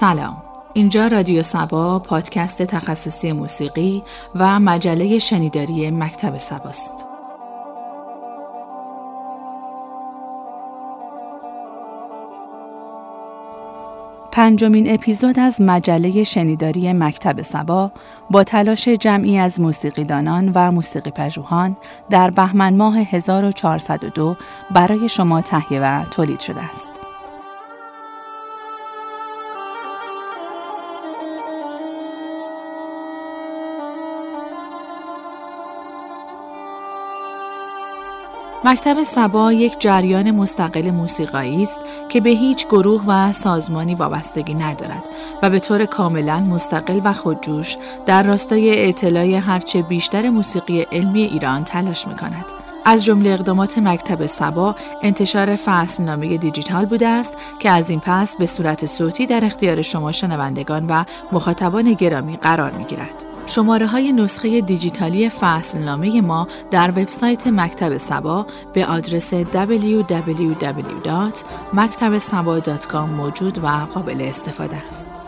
سلام اینجا رادیو سبا پادکست تخصصی موسیقی و مجله شنیداری مکتب سباست پنجمین اپیزود از مجله شنیداری مکتب سبا با تلاش جمعی از موسیقیدانان و موسیقی پژوهان در بهمن ماه 1402 برای شما تهیه و تولید شده است. مکتب سبا یک جریان مستقل موسیقایی است که به هیچ گروه و سازمانی وابستگی ندارد و به طور کاملا مستقل و خودجوش در راستای اطلاع هرچه بیشتر موسیقی علمی ایران تلاش می کند. از جمله اقدامات مکتب سبا انتشار فصلنامه دیجیتال بوده است که از این پس به صورت صوتی در اختیار شما شنوندگان و مخاطبان گرامی قرار می گیرد. شماره های نسخه دیجیتالی فصلنامه ما در وبسایت مکتب سبا به آدرس www.maktabsaba.com موجود و قابل استفاده است.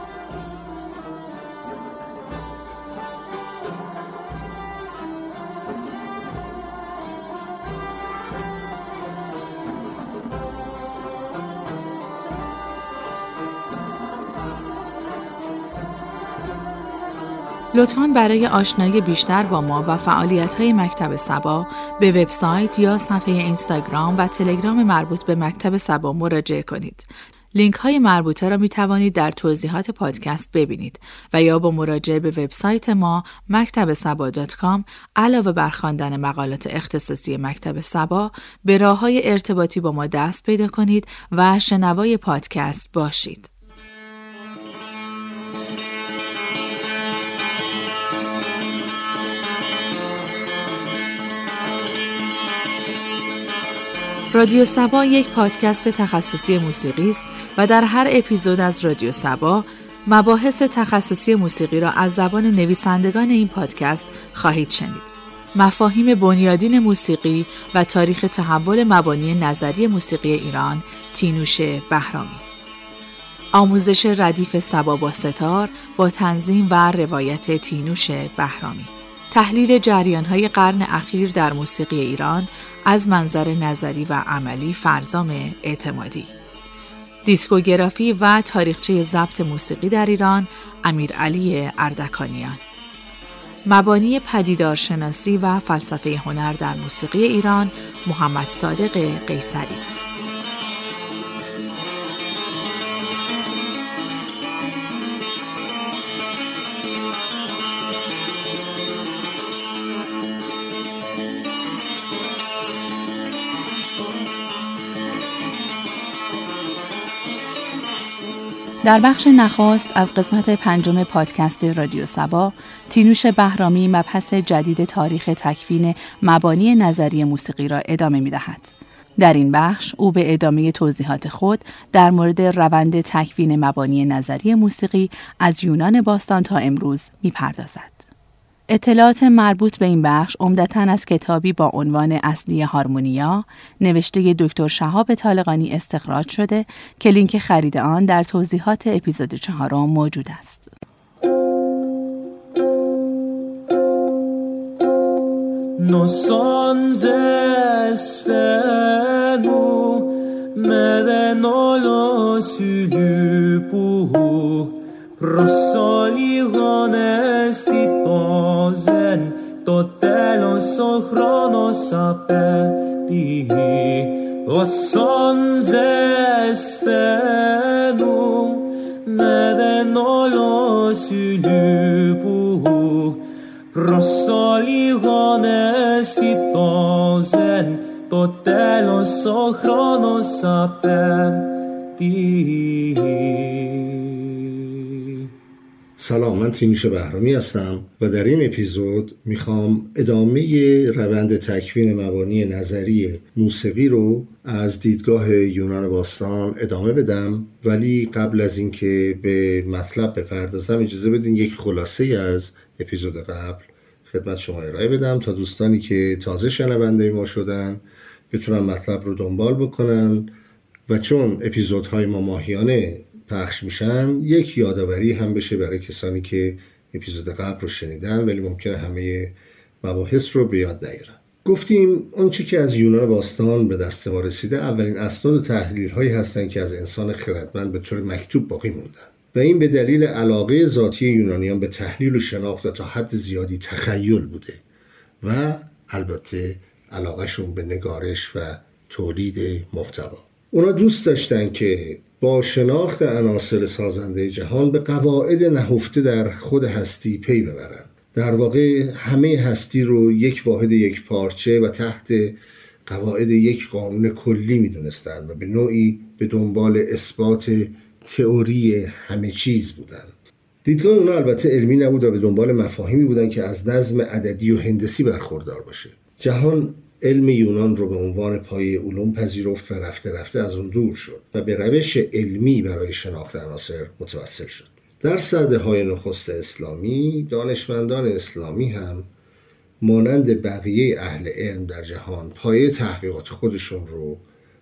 لطفا برای آشنایی بیشتر با ما و فعالیت های مکتب سبا به وبسایت یا صفحه اینستاگرام و تلگرام مربوط به مکتب سبا مراجعه کنید. لینک های مربوطه را می توانید در توضیحات پادکست ببینید و یا با مراجعه به وبسایت ما مکتب سبا علاوه بر خواندن مقالات اختصاصی مکتب سبا به راه های ارتباطی با ما دست پیدا کنید و شنوای پادکست باشید. رادیو سبا یک پادکست تخصصی موسیقی است و در هر اپیزود از رادیو سبا مباحث تخصصی موسیقی را از زبان نویسندگان این پادکست خواهید شنید. مفاهیم بنیادین موسیقی و تاریخ تحول مبانی نظری موسیقی ایران تینوش بهرامی آموزش ردیف سبا با ستار با تنظیم و روایت تینوش بهرامی تحلیل جریانهای قرن اخیر در موسیقی ایران از منظر نظری و عملی فرزام اعتمادی. دیسکوگرافی و تاریخچه ضبط موسیقی در ایران امیر علی اردکانیان. مبانی پدیدارشناسی و فلسفه هنر در موسیقی ایران محمد صادق قیصری. در بخش نخست از قسمت پنجم پادکست رادیو سبا تینوش بهرامی مبحث جدید تاریخ تکوین مبانی نظری موسیقی را ادامه می دهد. در این بخش او به ادامه توضیحات خود در مورد روند تکوین مبانی نظری موسیقی از یونان باستان تا امروز می پردازد. اطلاعات مربوط به این بخش عمدتا از کتابی با عنوان اصلی هارمونیا نوشته دکتر شهاب طالقانی استخراج شده که لینک خرید آن در توضیحات اپیزود چهارم موجود است. προσολιγώνες τυπώζεν το τέλος ο χρόνος απέτει. Όσον ζες με ναι, δεν όλος ηλίπου προσολιγώνες τυπώζεν το τέλος ο χρόνος απέτει. سلام من تینوش بهرامی هستم و در این اپیزود می‌خوام ادامه روند تکوین مبانی نظری موسیقی رو از دیدگاه یونان باستان ادامه بدم. ولی قبل از اینکه به مطلب بپردازم اجازه بدین یک خلاصه از اپیزود قبل خدمت شما ارائه بدم تا دوستانی که تازه شنونده ما شدن بتونن مطلب رو دنبال بکنن. و چون اپیزودهای ما ماهیانه پخش میشن یک یادآوری هم بشه برای کسانی که اپیزود قبل رو شنیدن ولی ممکنه همه مباحث رو به یاد نیارن. گفتیم اون چی که از یونان باستان به دست ما رسیده اولین اسناد و تحلیل هایی هستند که از انسان خردمند به طور مکتوب باقی موندن. و این به دلیل علاقه ذاتی یونانیان به تحلیل و شناخت تا حد زیادی تخیل بوده. و البته علاقهشون به نگارش و تولید محتوا. اونا دوست داشتن که با شناخت عناصر سازنده جهان به قواعد نهفته در خود هستی پی ببرن در واقع همه هستی رو یک واحد یک پارچه و تحت قواعد یک قانون کلی می‌دونستند و به نوعی به دنبال اثبات تئوری همه چیز بودن دیدگاه اونا البته علمی نبود و به دنبال مفاهیمی بودن که از نظم عددی و هندسی برخوردار باشه. جهان علم یونان رو به عنوان پای علوم پذیرفت و رفته رفته از اون دور شد و به روش علمی برای شناخت عناصر متوسل شد. در صده های نخست اسلامی دانشمندان اسلامی هم مانند بقیه اهل علم در جهان پایه تحقیقات خودشون رو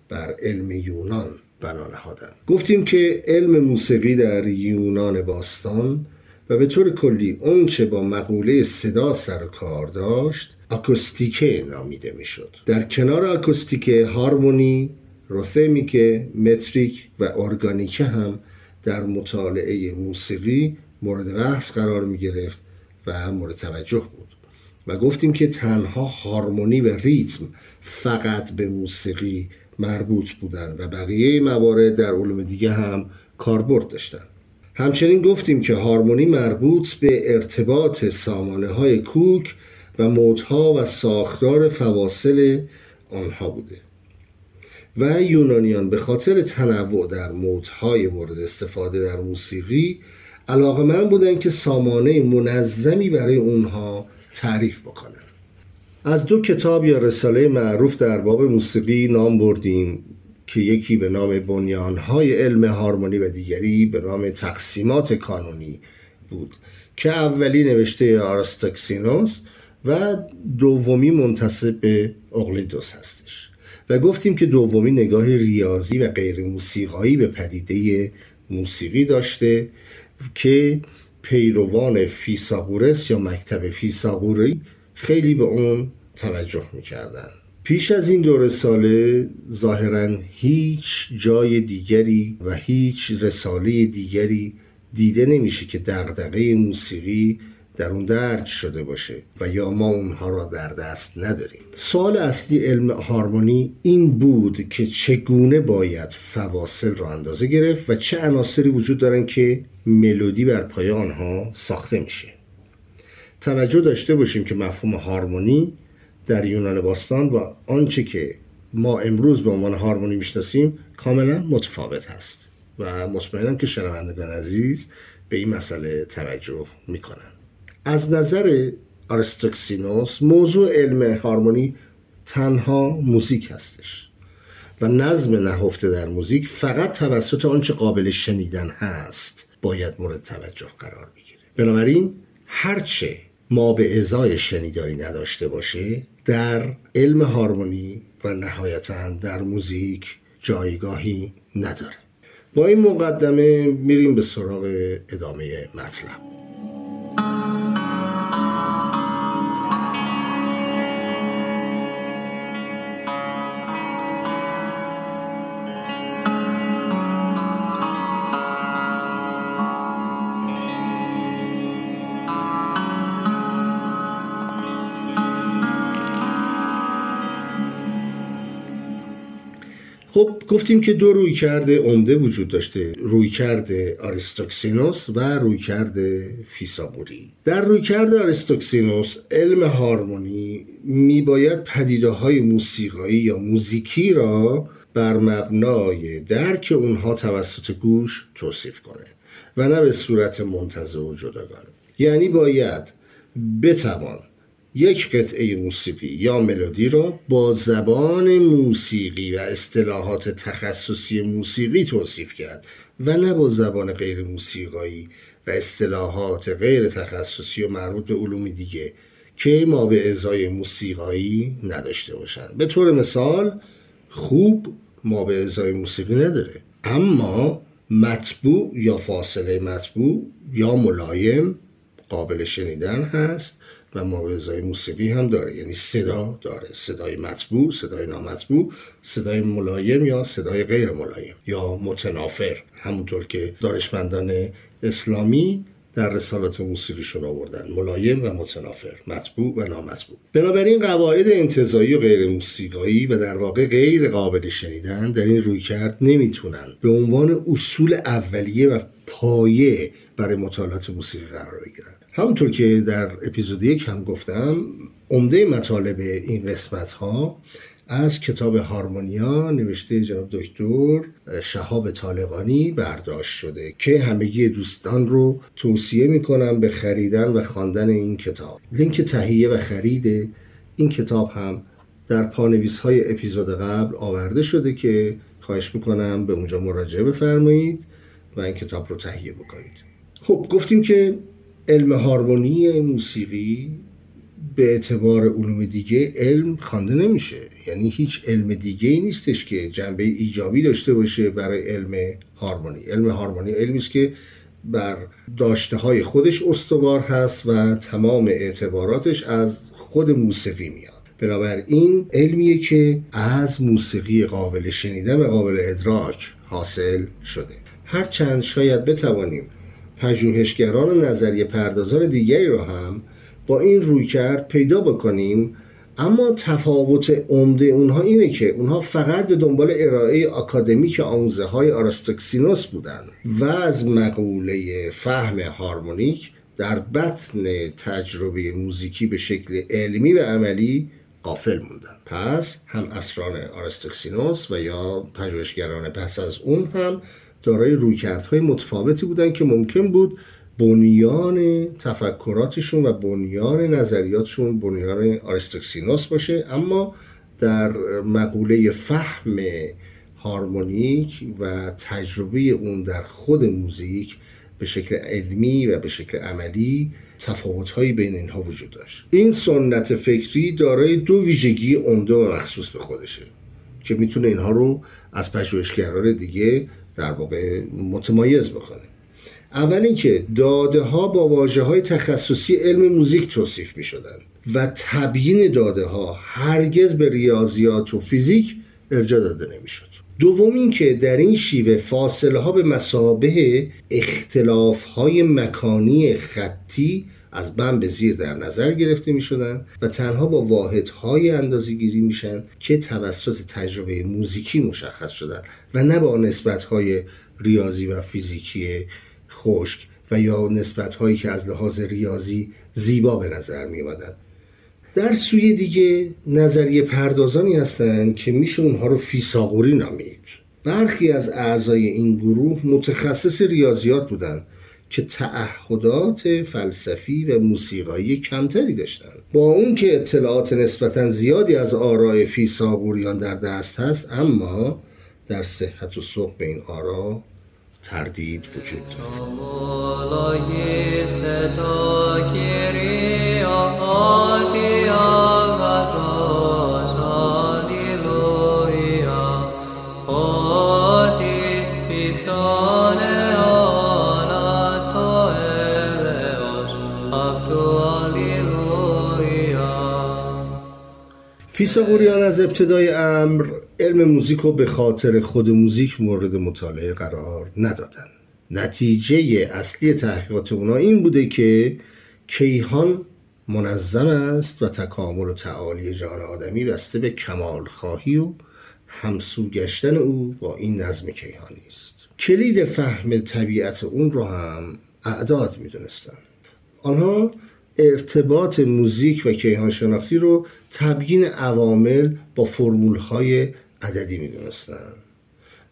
بر علم یونان بنا نهادن گفتیم که علم موسیقی در یونان باستان و به طور کلی اونچه با مقوله صدا سر کار داشت آکوستیکه نامیده می‌شد. در کنار آکوستیکه هارمونی روثمیکه متریک و ارگانیکه هم در مطالعه موسیقی مورد بحث قرار می گرفت و مورد توجه بود و گفتیم که تنها هارمونی و ریتم فقط به موسیقی مربوط بودند و بقیه موارد در علوم دیگه هم کاربرد داشتند همچنین گفتیم که هارمونی مربوط به ارتباط سامانه های کوک و مودها و ساختار فواصل آنها بوده. و یونانیان به خاطر تنوع در مودهای مورد استفاده در موسیقی علاقه من بودن که سامانه منظمی برای اونها تعریف بکنن از دو کتاب یا رساله معروف در باب موسیقی نام بردیم که یکی به نام بنیانهای علم هارمونی و دیگری به نام تقسیمات کانونی بود که اولی نوشته آرستاکسینوس و دومی منتصب به اقلیدوس هستش. و گفتیم که دومی نگاه ریاضی و غیر موسیقایی به پدیده موسیقی داشته که پیروان فیساغورس یا مکتب فیساغوری خیلی به اون توجه می‌کردن. پیش از این دو رساله ظاهرا هیچ جای دیگری و هیچ رساله دیگری دیده نمیشه که دغدغه موسیقی در اون درک شده باشه و یا ما اونها را در دست نداریم. سوال اصلی علم هارمونی این بود که چگونه باید فواصل را اندازه گرفت و چه عناصری وجود دارن که ملودی بر پای آنها ساخته میشه. توجه داشته باشیم که مفهوم هارمونی در یونان باستان و آنچه که ما امروز به عنوان هارمونی می‌شناسیم کاملا متفاوت هست و مطمئنم که شنوندگان عزیز به این مسئله توجه می‌کنن. از نظر آرستوکسینوس موضوع علم هارمونی تنها موزیک هستش و نظم نهفته در موزیک فقط توسط آنچه قابل شنیدن هست باید مورد توجه قرار بگیره. بنابراین هرچه ما به ازای شنیداری نداشته باشه در علم هارمونی و نهایتا در موزیک جایگاهی نداره. با این مقدمه میریم به سراغ ادامه مطلب. خب گفتیم که دو رویکرد عمده وجود داشته رویکرد آریستوکسینوس و رویکرد فیثاغوری در رویکرد آریستوکسینوس علم هارمونی میباید پدیده های موسیقایی یا موزیکی را بر مبنای درک اونها توسط گوش توصیف کنه و نه به صورت منتزع و جداگانه. یعنی باید بتوان یک قطعه موسیقی یا ملودی را با زبان موسیقی و اصطلاحات تخصصی موسیقی توصیف کرد و نه با زبان غیر موسیقایی و اصطلاحات غیر تخصصی و مربوط به علوم دیگه که ما به ازای موسیقایی نداشته باشند. به طور مثال خوب ما به ازای موسیقی نداره اما مطبوع یا فاصله مطبوع یا ملایم قابل شنیدن هست و ماوزای موسیقی هم داره. یعنی صدا داره. صدای مطبوع صدای نامطبوع صدای ملایم یا صدای غیر ملایم یا متنافر. همونطور که دانشمندان اسلامی در رسالات موسیقیشون آوردن. ملایم و متنافر. مطبوع و نامطبوع. بنابراین قواعد انتظایی و غیر موسیقایی و در واقع غیر قابل شنیدن در این روی کرد نمی‌تونن. به عنوان اصول اولیه و پایه برای مطالعات موسیقی قرار بگیرن. همونطور که در اپیزود یک هم گفتم عمده مطالب این قسمت ها از کتاب هارمونیا نوشته جناب دکتر شهاب طالقانی برداشت شده که همگی دوستان رو توصیه می‌کنم به خریدن و خواندن این کتاب. لینک تهیه و خرید این کتاب هم در پانویس های اپیزود قبل آورده شده که خواهش می‌کنم به اونجا مراجعه بفرمایید و این کتاب رو تهیه بکنید. خب گفتیم که علم هارمونی موسیقی به اعتبار علوم دیگه علم خوانده نمیشه. یعنی هیچ علم دیگه ای نیستش که جنبه ایجابی داشته باشه برای علم هارمونی. علم هارمونی علمی است که بر داشته های خودش استوار هست و تمام اعتباراتش از خود موسیقی میاد. بنابراین علمیه که از موسیقی قابل شنیدن و قابل ادراک حاصل شده. هرچند شاید بتوانیم پژوهشگران و نظریه پردازان دیگری را هم با این رویکرد پیدا بکنیم. اما تفاوت عمده اونها اینه که اونها فقط به دنبال ارائه آکادمیک آموزه های آریستوکسینوس بودن و از مقوله فهم هارمونیک در بطن تجربه موزیکی به شکل علمی و عملی غافل موندن. پس هم عصران آریستوکسینوس و یا پژوهشگران پس از اون هم دارای رویکردهای متفاوتی بودن که ممکن بود بنیان تفکراتشون و بنیان نظریاتشون بنیان آرستوکسینوس باشه اما در مقوله فهم هارمونیک و تجربه اون در خود موزیک به شکل علمی و به شکل عملی تفاوتهایی بین اینها وجود داشت. این سنت فکری دارای دو ویژگی عمده و مخصوص به خودشه که می‌تونه اینها رو از پژوهشگران دیگه در واقع متمایز بکنه. اول اینکه داده ها با واجه های تخصصی علم موزیک توصیف می شدن و تبیین داده ها هرگز به ریاضیات و فیزیک ارجا داده نمی شد دوم اینکه در این شیوه فاصله ها به مسابه اختلاف های مکانی خطی از بم به زیر در نظر گرفته می شدن و تنها با واحدهای اندازه گیری میشن که توسط تجربه موزیکی مشخص شدن و نه با نسبت های ریاضی و فیزیکی خشک و یا نسبت هایی که از لحاظ ریاضی زیبا به نظر می در سوی دیگه نظریه پردازانی هستند که میشه اونها رو فیساغوری نامید. برخی از اعضای این گروه متخصص ریاضیات بودند که تعهدات فلسفی و موسیقایی کمتری داشتند. با اون که اطلاعات نسبتا زیادی از آرای فیساغوریان در دست هست اما در صحت و صحب این آرا تردید وجود فیساغوریان از ابتدای امر علم موزیک رو به خاطر خود موزیک مورد مطالعه قرار ندادن. نتیجه اصلی تحقیقات اونا این بوده که کیهان منظم است و تکامل و تعالی جان آدمی بسته به کمال خواهی و همسو گشتن او با این نظم کیهانی است. کلید فهم طبیعت اون رو هم اعداد می‌دونستن. آنها ارتباط موزیک و کیهان شناختی رو تبیین عوامل با فرمول های عددی می دونستن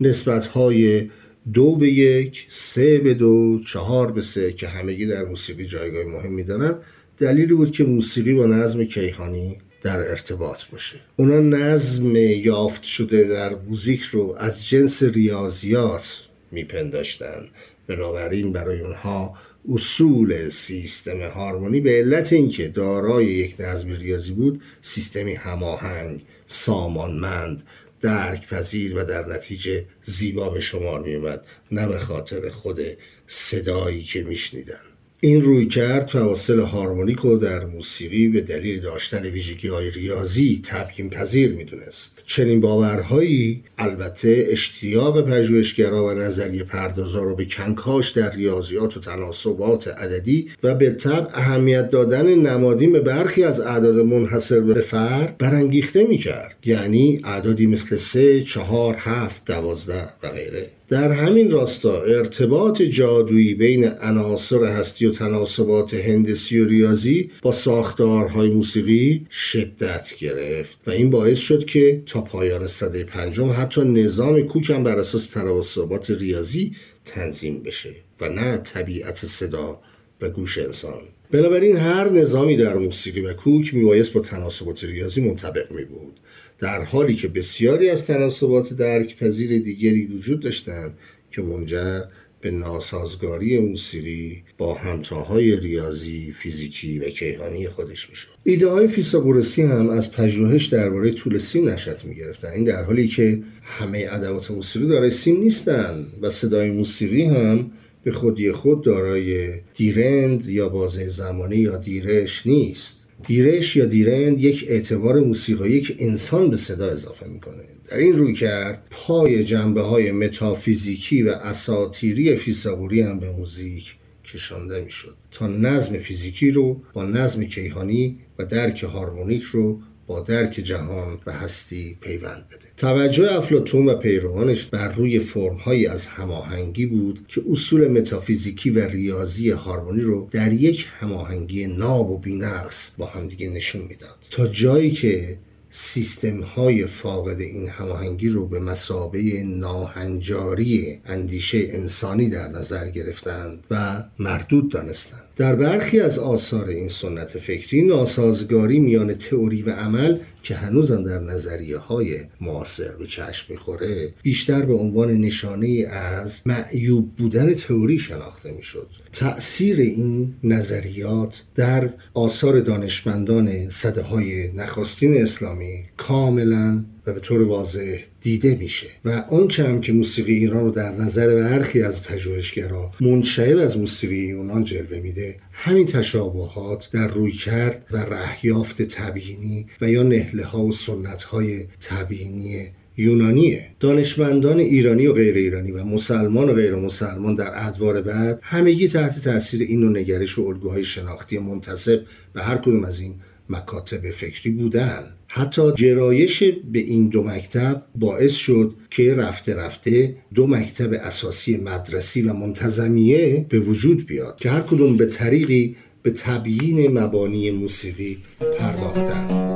نسبت های دو به یک، سه به دو، چهار به سه که همگی در موسیقی جایگاه مهمی دارن دلیلی بود که موسیقی با نظم کیهانی در ارتباط باشه. اونا نظم یافت شده در موزیک رو از جنس ریاضیات میپنداشتن. بنابراین برای اونها اصول سیستم هارمونی به علت اینکه دارای یک نظم ریاضی بود سیستمی هماهنگ سامانمند درک پذیر و در نتیجه زیبا به شمار می نه به خاطر خود صدایی که میشنیدن. این روی کرد فواصل هارمونیک رو در موسیقی به دلیل داشتن ویژگی های ریاضی تبیین پذیر می‌دونست. چنین باورهایی البته اشتیاق پژوهشگرا و نظریه پردازا رو به کنکاش در ریاضیات و تناسبات عددی و به طب اهمیت دادن نمادین به برخی از اعداد منحصر به فرد برانگیخته می‌کرد. یعنی اعدادی مثل سه، چهار، هفت، دوازده و غیره. در همین راستا ارتباط جادویی بین عناصر هستی و تناسبات هندسی و ریاضی با ساختارهای موسیقی شدت گرفت و این باعث شد که تا پایان صده پنجم حتی نظام کوک هم بر اساس تناسبات ریاضی تنظیم بشه و نه طبیعت صدا و گوش انسان. بنابراین هر نظامی در موسیقی و کوک میبایست با تناسبات ریاضی منطبق می بود در حالی که بسیاری از تناسبات درک پذیر دیگری وجود داشتند که منجر به ناسازگاری موسیقی با همتاهای ریاضی، فیزیکی و کیهانی خودش می‌شد. ایده های فیساغورسی هم از پژوهش درباره طول سیم نشأت می‌گرفتن این در حالی که همه ادوات موسیقی دارای سیم نیستند و صدای موسیقی هم به خودی خود دارای دیرند یا بازه زمانی یا دیرش نیست دیرش یا دیرند یک اعتبار موسیقایی که انسان به صدا اضافه می‌کنه. در این روی کرد پای جنبه های متافیزیکی و اساتیری فیساغوری هم به موزیک کشانده می‌شد تا نظم فیزیکی رو با نظم کیهانی و درک هارمونیک رو با درک جهان و هستی پیوند بده. توجه افلاتون و پیروانش بر روی فرمهایی از هماهنگی بود که اصول متافیزیکی و ریاضی هارمونی رو در یک هماهنگی ناب و بینقص با همدیگه نشون می‌داد. تا جایی که سیستم های فاقد این هماهنگی رو به مسابه ناهنجاری اندیشه انسانی در نظر گرفتند و مردود دانستند. در برخی از آثار این سنت فکری ناسازگاری میان تئوری و عمل که هنوزم در نظریه های معاصر به چشم می‌خوره بیشتر به عنوان نشانه از معیوب بودن تئوری شناخته می‌شد. تأثیر این نظریات در آثار دانشمندان صده های نخستین اسلامی کاملا و به طور واضح دیده میشه. و آنچه هم که موسیقی ایران رو در نظر برخی از پژوهشگرا منشعب از موسیقی یونان جلوه میده همین تشابهات در روی کرد و رهیافت تبیینی و یا نهله ها و سنت های تبیینی یونانیه. دانشمندان ایرانی و غیر ایرانی و مسلمان و غیر مسلمان در ادوار بعد همگی تحت تاثیر این و نگرش و الگوهای شناختی منتصب به هر کدوم از این مکاتب فکری بودن. حتی گرایش به این دو مکتب باعث شد که رفته رفته دو مکتب اساسی مدرسی و منتظمیه به وجود بیاد که هر کدوم به طریقی به تبیین مبانی موسیقی پرداختند.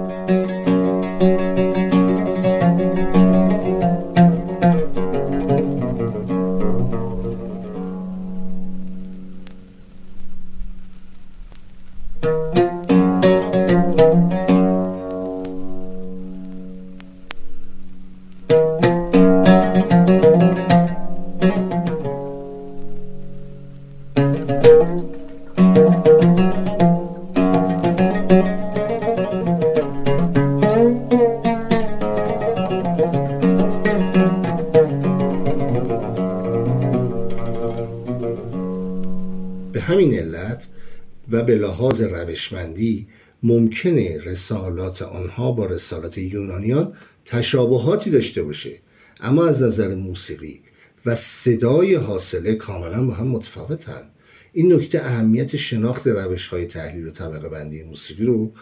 لحاظ روشمندی ممکنه رسالات آنها با رسالات یونانیان تشابهاتی داشته باشه. اما از نظر موسیقی و صدای حاصله کاملا با هم متفاوتند این نکته اهمیت شناخت روش های تحلیل و طبقه بندی موسیقی رو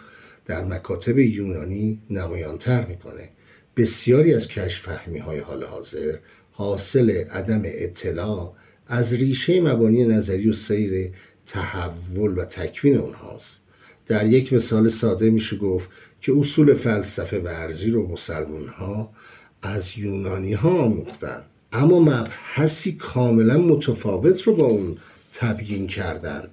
در مکاتب یونانی نمایانتر می‌کنه. بسیاری از کشف فهمی های حال حاضر حاصل عدم اطلاع از ریشه مبانی نظری و سیر تحول و تکوین اونهاست در یک مثال ساده میشه گفت که اصول فلسفه ورزی رو مسلمان ها از یونانی ها آموختن. اما مبحثی کاملا متفاوت رو با اون تبیین کردن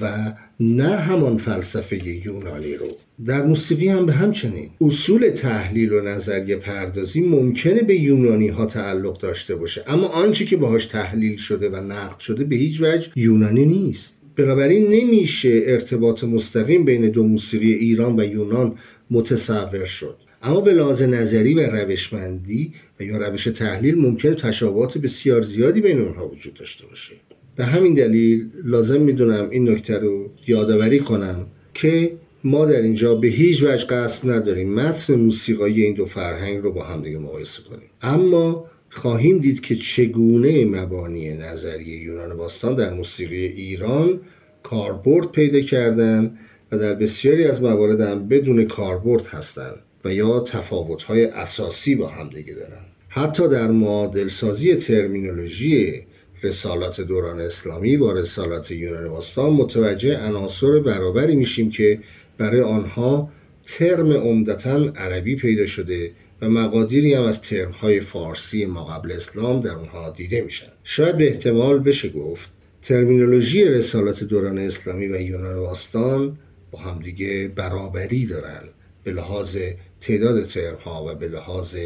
و نه همان فلسفه یونانی رو. در موسیقی هم به همچنین. اصول تحلیل و نظریه پردازی ممکنه به یونانی ها تعلق داشته باشه اما آنچه که باهاش تحلیل شده و نقد شده به هیچ وجه یونانی نیست. بنابراین نمیشه ارتباط مستقیم بین دو موسیقی ایران و یونان متصور شد. اما به لحاظ نظری و روشمندی و یا روش تحلیل ممکن تشابهات بسیار زیادی بین اونها وجود داشته باشه. به همین دلیل لازم می‌دونم این نکته رو یادآوری کنم که ما در اینجا به هیچ وجه قصد نداریم متن موسیقایی این دو فرهنگ رو با همدیگه مقایسه کنیم. اما خواهیم دید که چگونه مبانی نظری یونان باستان در موسیقی ایران کاربرد پیدا کردن و در بسیاری از موارد هم بدون کاربرد هستند و یا تفاوت‌های اساسی با همدیگه دارن حتی در معادل سازی ترمینولوژی رسالات دوران اسلامی با رسالات یونان باستان متوجه عناصر برابری میشیم که برای آنها ترم عمدتا عربی پیدا شده و مقادیری هم از ترمهای فارسی ما قبل اسلام در اونها دیده میشن. شاید به احتمال بشه گفت ترمینولوژی رسالات دوران اسلامی و یونان باستان با همدیگه برابری دارن به لحاظ تعداد ترمها و به لحاظ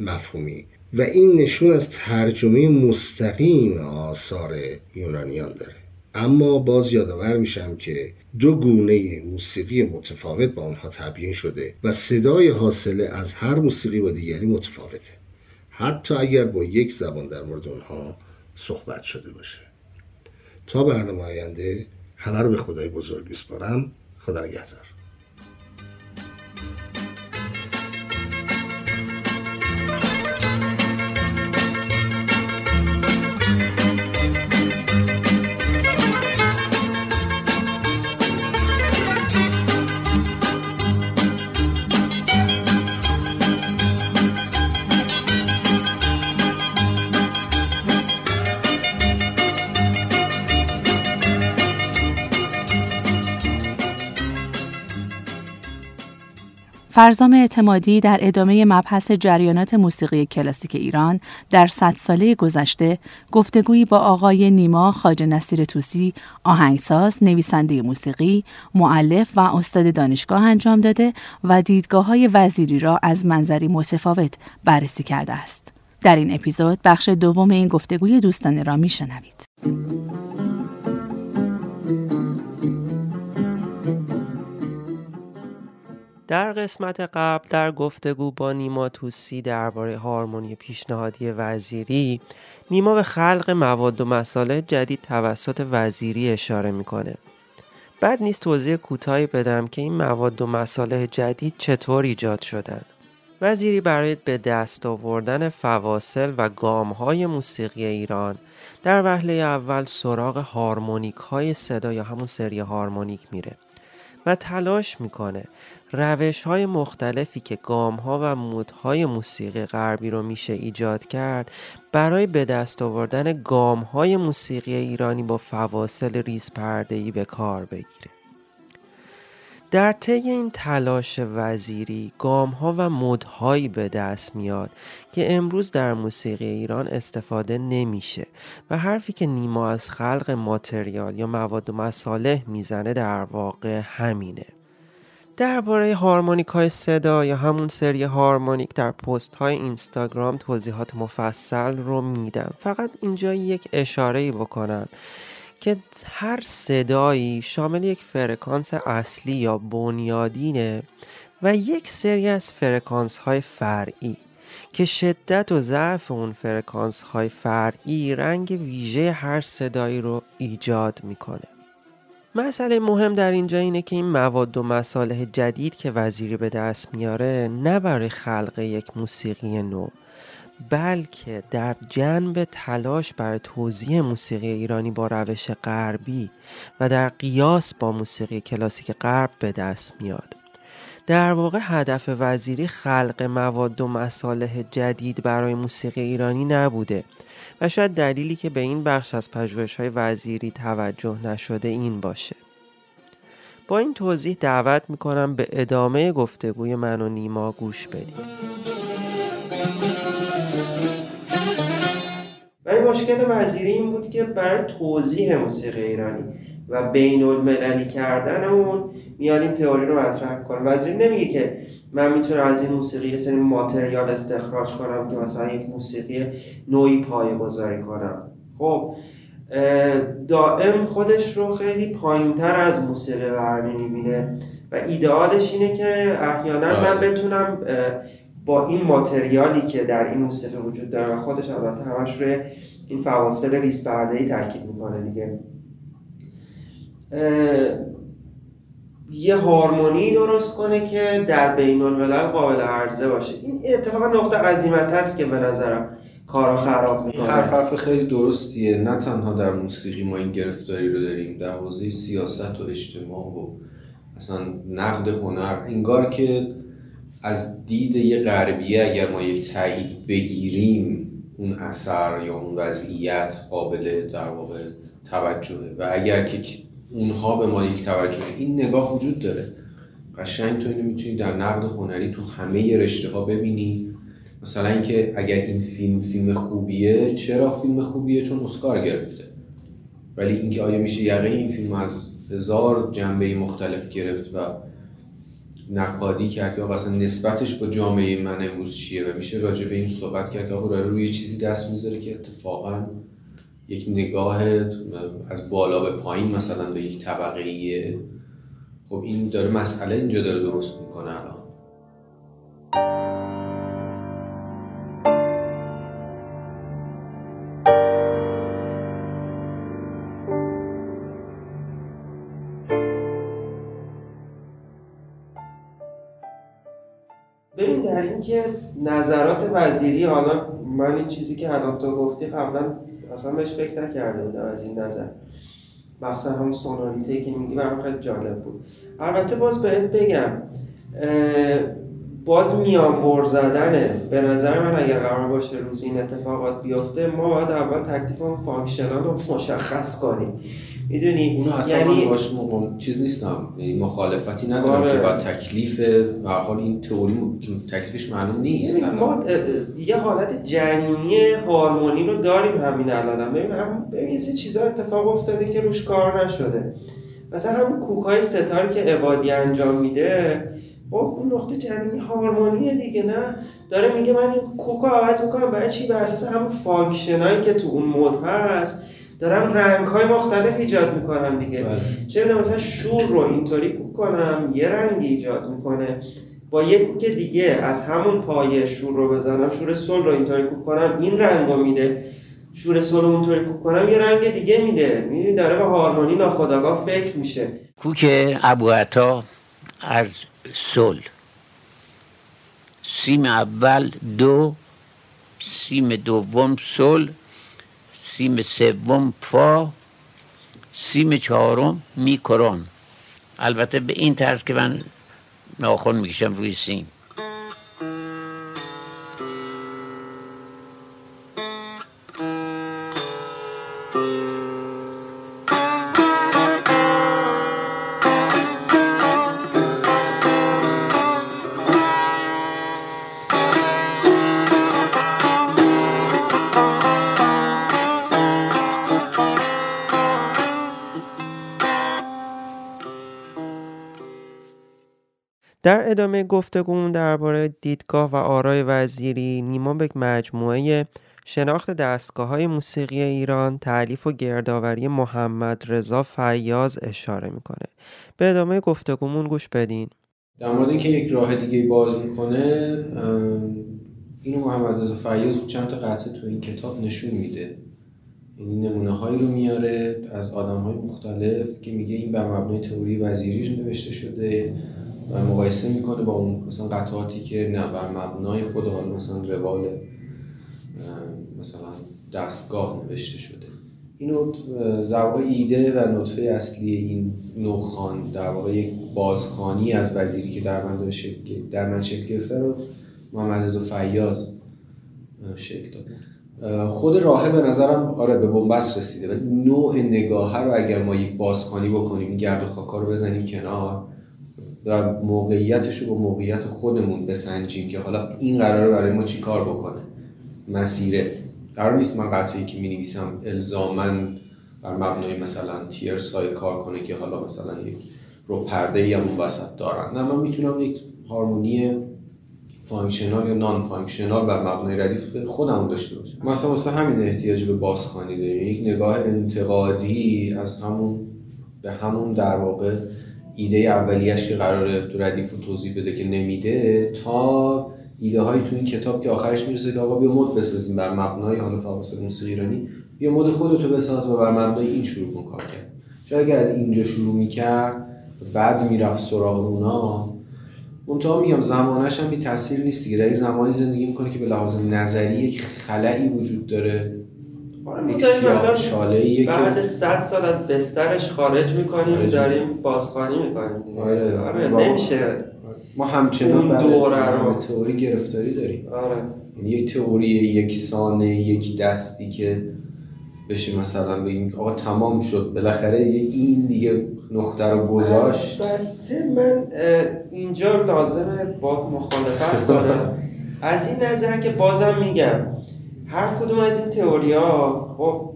مفهومی. و این نشون از ترجمه مستقیم آثار یونانیان داره. اما باز یادآور میشم که دو گونه موسیقی متفاوت با آنها تبیین شده و صدای حاصله از هر موسیقی با دیگری متفاوته. حتی اگر با یک زبان در مورد آنها صحبت شده باشه. تا برنامه آینده همه رو به خدای بزرگ بسپارم خدا نگهدار. فرزام اعتمادی در ادامه مبحث جریانات موسیقی کلاسیک ایران در صد ساله گذشته گفتگویی با آقای نیما خاج نصیر توسی آهنگساز، نویسنده موسیقی، معلف و استاد دانشگاه انجام داده و دیدگاه های وزیری را از منظری متفاوت بررسی کرده است. در این اپیزود بخش دوم این گفتگوی دوستانه را میشنوید. در قسمت قبل در گفتگو با نیما توسی درباره هارمونی پیشنهادی وزیری نیما به خلق مواد و مساله جدید توسط وزیری اشاره می‌کنه. بعد نیست توضیح کوتاهی بدم که این مواد و مساله جدید چطور ایجاد شدن. وزیری برای به دست آوردن فواصل و گام های موسیقی ایران در وهله اول سراغ هارمونیک های صدا یا همون سری هارمونیک میره و تلاش می‌کنه روش های مختلفی که گام ها و مودهای موسیقی غربی رو میشه ایجاد کرد برای به دست آوردن گام های موسیقی ایرانی با فواصل ریز ای به کار بگیره. در طی این تلاش وزیری گام ها و مدهایی به دست میاد که امروز در موسیقی ایران استفاده نمیشه و حرفی که نیما از خلق ماتریال یا مواد و مصالح می‌زنه در واقع همینه. درباره هارمونیک های صدا یا همون سری هارمونیک در پست های اینستاگرام توضیحات مفصل رو میدم. فقط اینجا یک اشاره بکنم که هر صدایی شامل یک فرکانس اصلی یا بنیادینه و یک سری از فرکانس های فرعی که شدت و ضعف اون فرکانس های فرعی رنگ ویژه هر صدایی رو ایجاد می‌کنه. مسئله مهم در اینجا اینه که این مواد و مصالح جدید که وزیری به دست میاره نه برای خلق یک موسیقی نو بلکه در جنب تلاش برای توضیح موسیقی ایرانی با روش غربی و در قیاس با موسیقی کلاسیک غرب به دست میاد. در واقع هدف وزیری خلق مواد و مصالح جدید برای موسیقی ایرانی نبوده و شاید دلیلی که به این بخش از پژوهش های وزیری توجه نشده این باشه. با این توضیح دعوت می‌کنم به ادامه گفتگوی من و نیما گوش بدید. ولی مشکل وزیری این بود که برای توضیح موسیقی ایرانی و بین المللی کردن اون میاد این تئوری رو مطرح کنه. وزیر نمیگه که من می‌تونم از این موسیقی یه سری ماتریال استخراج کنم که مثلا یک موسیقی نوعی پایه گذاری کنم. خب دائم خودش رو خیلی پایینتر از موسیقی غربی می‌بینه و ایدئالش اینه که احیانا من بله. بتونم با این ماتریالی که در این موسیقی وجود داره و خودش البته همش روی این فواصل ریس پرده ای تاکید می‌کنه دیگه. یه هارمونی درست کنه که در بین الملل قابل عرضه باشه. این اتفاقا نقطه عظیمت هست که به نظرم کارو خراب می‌کنه. حرف حرف خیلی درستیه. نه تنها در موسیقی ما این گرفتاری رو داریم در حوزه سیاست و اجتماع و اصلا نقد هنر. انگار که از دید یه غربیه اگر ما یک تایید بگیریم اون اثر یا اون وضعیت قابل در واقع توجهه. و اگر که اونها به ما یک توجه این نگاه وجود داره. قشنگ تو اینو می‌تونی در نقد هنری تو همه رشته ها ببینی. مثلا اینکه اگر این فیلم فیلم خوبیه چرا فیلم خوبیه؟ چون اسکار گرفته. ولی اینکه آیا میشه یقه این فیلم از هزار جنبه مختلف گرفت و نقادی کرد که اصلا نسبتش با جامعه من امروز چیه؟ و میشه راجع به این صحبت کرد که آقا روی چیزی دست می‌ذاره که اتفاقا یک نگاه از بالا به پایین مثلا به یک طبقه ایه خب این داره مسئله اینجا داره درست می‌کنه الان. ببین در اینکه نظرات وزیری حالا من این چیزی که الان تو گفتی قبلا اصلا بهش فکر نکرده بودم از این نظر. مخصوصا همون سونوریته که میگی برام خیلی جالب بود. البته باز بهت بگم باز میان بر زدنه. به نظر من اگر قرار باشه روزی این اتفاقات بیفته ما باید اول تکلیف functional رو مشخص کنیم. می‌دونی؟ اونو اصلا یعنی... باش چیز نیستم. یعنی مخالفتی ندارم آره. که با تکلیف به حال این تئوری تکلیفش معلوم نیست. ما یه حالت جنینی هارمونی رو داریم همین الان. ببین هم ببین یه چیزا اتفاق افتاده که روش کار نشده. مثلا همون کوکای ستاره که عبادی انجام میده خب اون نقطه جنینی هارمونیه دیگه نه؟ داره میگه من این کوکا عوض می‌کنم برای چی؟ بر اساس همون فانکشنایی که تو اون مود هست. دارم رنگ های مختلف ایجاد می‌کنم دیگه. بله. چه می‌دونم مثلا شور رو اینطوری کوک کنم یه رنگ ایجاد می‌کنه. با یه کوک دیگه از همون پایه شور رو بزنم شور سل رو اینطوری کوک کنم این رنگ رو میده. شور سل رو اونطوری کوک کنم یه رنگ دیگه میده. می‌دونی داره به هارمونی ناخداگاه فکر میشه. کوک ابو از سل سیم اول دو سیم دوم سل سیم سوم فا سیم چهارم میکرون. البته به این طرز که من ناخون می‌کشم روی سیم. در ادامه گفتگومون درباره دیدگاه و آرای وزیری نیما به مجموعه شناخت دستگاه های موسیقی ایران تعلیف و گردآوری محمد رضا فیاض اشاره می‌کنه. به ادامه گفتگومون گوش بدین. در مورد اینکه یک راه دیگه باز می‌کنه اینو محمد رضا فیاض چند تا قطعه تو این کتاب نشون میده. یعنی نمونه هایی رو میاره از آدم های مختلف که میگه این بر مبنای تئوری وزیری نوشته شده. و مقایسه می‌کنه با اون مثلا قطعاتی که نه بر مبنای خود حال مثلا روال مثلا دستگاه نوشته شده. اینو در ایده و نطفه اصلی این نوخان در واقع یک بازخانی از وزیری که در من شکل در من شکل گرفته رو محمد رضا فیاض شکل داد. خود راهه به نظرم آره به بنبست رسیده. ولی نوع نگاه رو اگر ما یک بازخانی بکنیم گرد و خاکا رو بزنیم کنار و موقعیتش رو با موقعیت خودمون بسنجیم که حالا این قراره برای ما چی کار بکنه؟ مسیره قرار نیست من قطعه ای که می نویسم الزاماً بر مبنای مثلا tierce های کار کنه که حالا مثلا یک ربع پرده یا اون وسط دارن. نه من می‌تونم یک هارمونی functional یا non-functional بر مبنای ردیف خودم داشته باشم. مثلا واسه همین احتیاج به بازخوانی داریم یک نگاه انتقادی از همون به همون در واقع ایده اولیش که قراره تو ردیف رو توضیح بده که نمیده تا ایده هایی تو این کتاب که آخرش می‌رسه که آقا بیا مد بسازیم بر مبنای حالا فواصل موسیقی ایرانی بیا مد خودتو بساز و بر مبنای این شروع کن کار کرد. چون اگر از اینجا شروع می‌کرد بعد می‌رفت سراغ اونا منتها میگم زمانش هم بی تاثیر نیست دیگه. در این زمانی زندگی می‌کنه که به لحاظ نظری یک خلایی وجود داره. آره سیاه چاله بعد صد سال از بسترش خارج می‌کنیم خارج داریم بازخوانی می‌کنیم آره. آره. بابا. نمیشه. ما همچنان بعد تئوری گرفتاری داریم. آره. یعنی یک تئوری یکسانه یک دستی که بشه مثلا بگیم آقا تمام شد. بالاخره این دیگه نقطه رو گذاشت. البته من اینجا لازمه با مخالفت کنم. از این نظر که بازم میگم هر کدوم از این تئوریا خب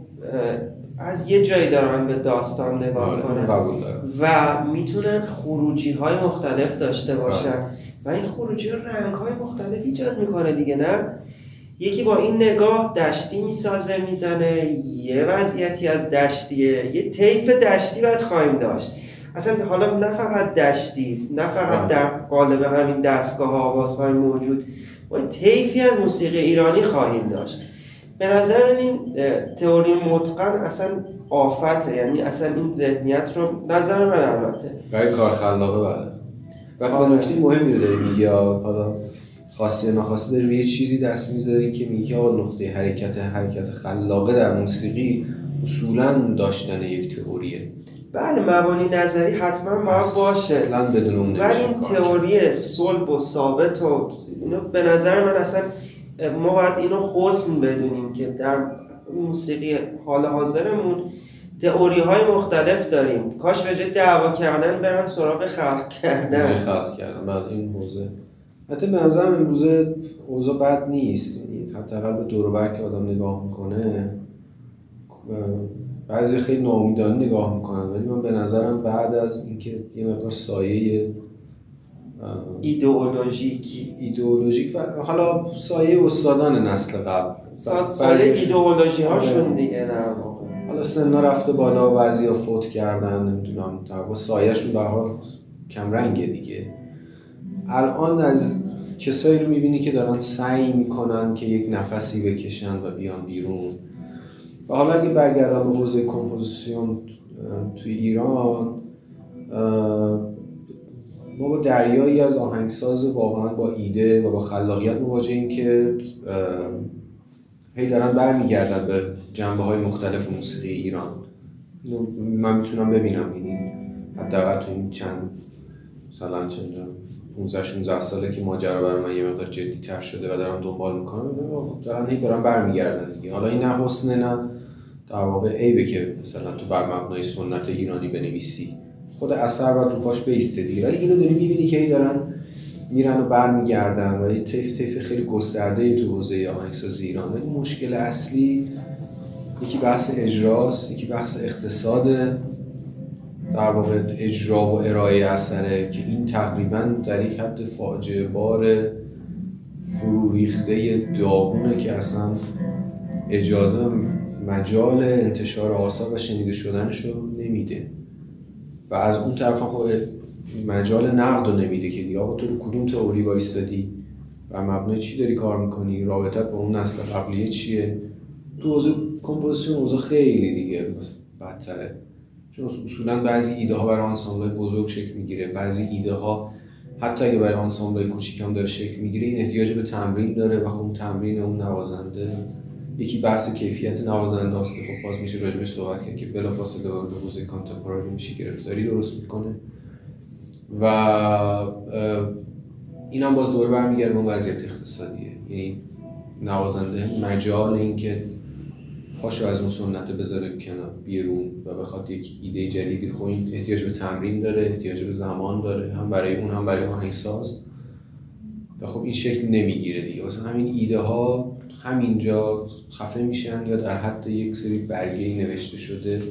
از یه جایی دارن به داستان نگاه آره، کنن قبول دارم. و می‌تونن خروجی های مختلف داشته باشن. و این خروجی ها رنگ های مختلف ایجاد می‌کنه دیگه نه؟ یکی با این نگاه دشتی می‌سازه می‌زنه یه وضعیتی از دشتیه یه طیف دشتی باید خواهیم داشت. اصلا حالا نه فقط دشتی نه فقط. در قالب همین دستگاه ها آوازهای موجود. ما یه طیفی از موسیقی ایرانی خواهیم داشت. به نظر این تئوری متقن اصلا آفته یعنی اصلا این ذهنیت رو نظر من البته. برای کار خلاقه بله. و آره. نکته مهمی رو داری میگی حالا خواسته یا ناخواسته داری به یه چیزی دست می‌ذاری که میگی آقا نقطه حرکت حرکت خلاقه در موسیقی اصولا داشتن یک تئوریه. بله مبانی نظری حتما باید باشه. اصلا بدون اون ولی این. تئوری صلب و ثابت و اینو به نظر من اصلا ما باید اینو حسن بدونیم که در موسیقی حال حاضرمون تئوری های مختلف داریم. کاش به جای دعوا کردن برن سراغ خلق کردن. خلق کردن. بعد این حوزه. حتی به نظرم امروزه اوضاع بد نیست. یعنی حداقل به دور که آدم نگاه می‌کنه بعضی خیلی ناامیدانه نگاه می‌کنن ولی من به نظرم بعد از اینکه یه مقدار سایه اه، ایدئولوژیک. و حالا سایه استادان نسل قبل. سا- ب- سایر بعضیشون- ایدئولوژی هاشون آره. دیگه در واقع حالا سنا رفته بالا بعضی ها فوت کردن نمی‌دونم واقع سایهشون به حال کم رنگه دیگه. الان از کسایی رو می‌بینی که دارن سعی می‌کنن که یک نفسی بکشن و بیان بیرون. و حالا اگه برگردم به حوزه کمپوزیسیون توی ایران ما با دریایی از آهنگساز واقعا با ایده و با خلاقیت مواجهیم که هی دارن برمیگردن به جنبه های مختلف موسیقی ایران. من می‌تونم ببینم. یعنی حداقل تو این چند مثلا چند 15 16 ساله که ماجرا برای من یه مقدار جدی تر شده و دارم دنبال می‌کنم خب دارن هی دارن برمیگردن دیگه. حالا این نه حسنه نه در واقع عیبه که مثلا تو بر مبنای سنت ایرانی بنویسی. خود اثر باید رو پاش بیسته دیگه ولی اینو داری می‌بینی که هی دارن میرن و برمیگردن و یه طیف طیف خیلی گسترده تو حوزه آهنگسازی ایران. ولی مشکل اصلی یکی بحث اجراست یکی بحث اقتصاد در واقع اجرا و ارائه اثره که این تقریبا در یک حد فاجعه بار فرو ریخته داغونه که اصلا اجازه مجال انتشار آثار و شنیده شدنش رو نمیده. و از اون طرف خب مجال نقد رو نمیده که دیگه تو رو کدوم تئوری وایستادی و مبنای چی داری کار می‌کنی؟ رابطت با اون نسل قبلیه چیه؟ تو حوزه کمپوزیسیون حوزه خیلی دیگه بدتره. چون اصولا بعضی ایده ها برای آنسامبل بزرگ شکل می‌گیره. بعضی ایده ها حتی اگه برای آنسامبل کوچیک هم داره شکل می‌گیره این احتیاج به تمرین داره و خب اون تمرین اون نوازنده یکی بحث کیفیت نوازنده است که خب باز میشه راجبش صحبت کرد که بلافاصله وارد حوزه کانتمپوراری میشه گرفتاری درست می‌کنه. و اینم باز دوباره برمیگرده به اون وضعیت اقتصادیه. یعنی نوازنده مجال اینکه پاشو از اون سنت بذاره کنار بیرون و بخواد یک ایده جدیدی خب این احتیاج به تمرین داره احتیاج به زمان داره هم برای اون هم برای آهنگساز. و خب این شکل نمی‌گیره دیگه. واسه همین ایده ها همینجا خفه میشن یا در حد یک سری برگه نوشته شده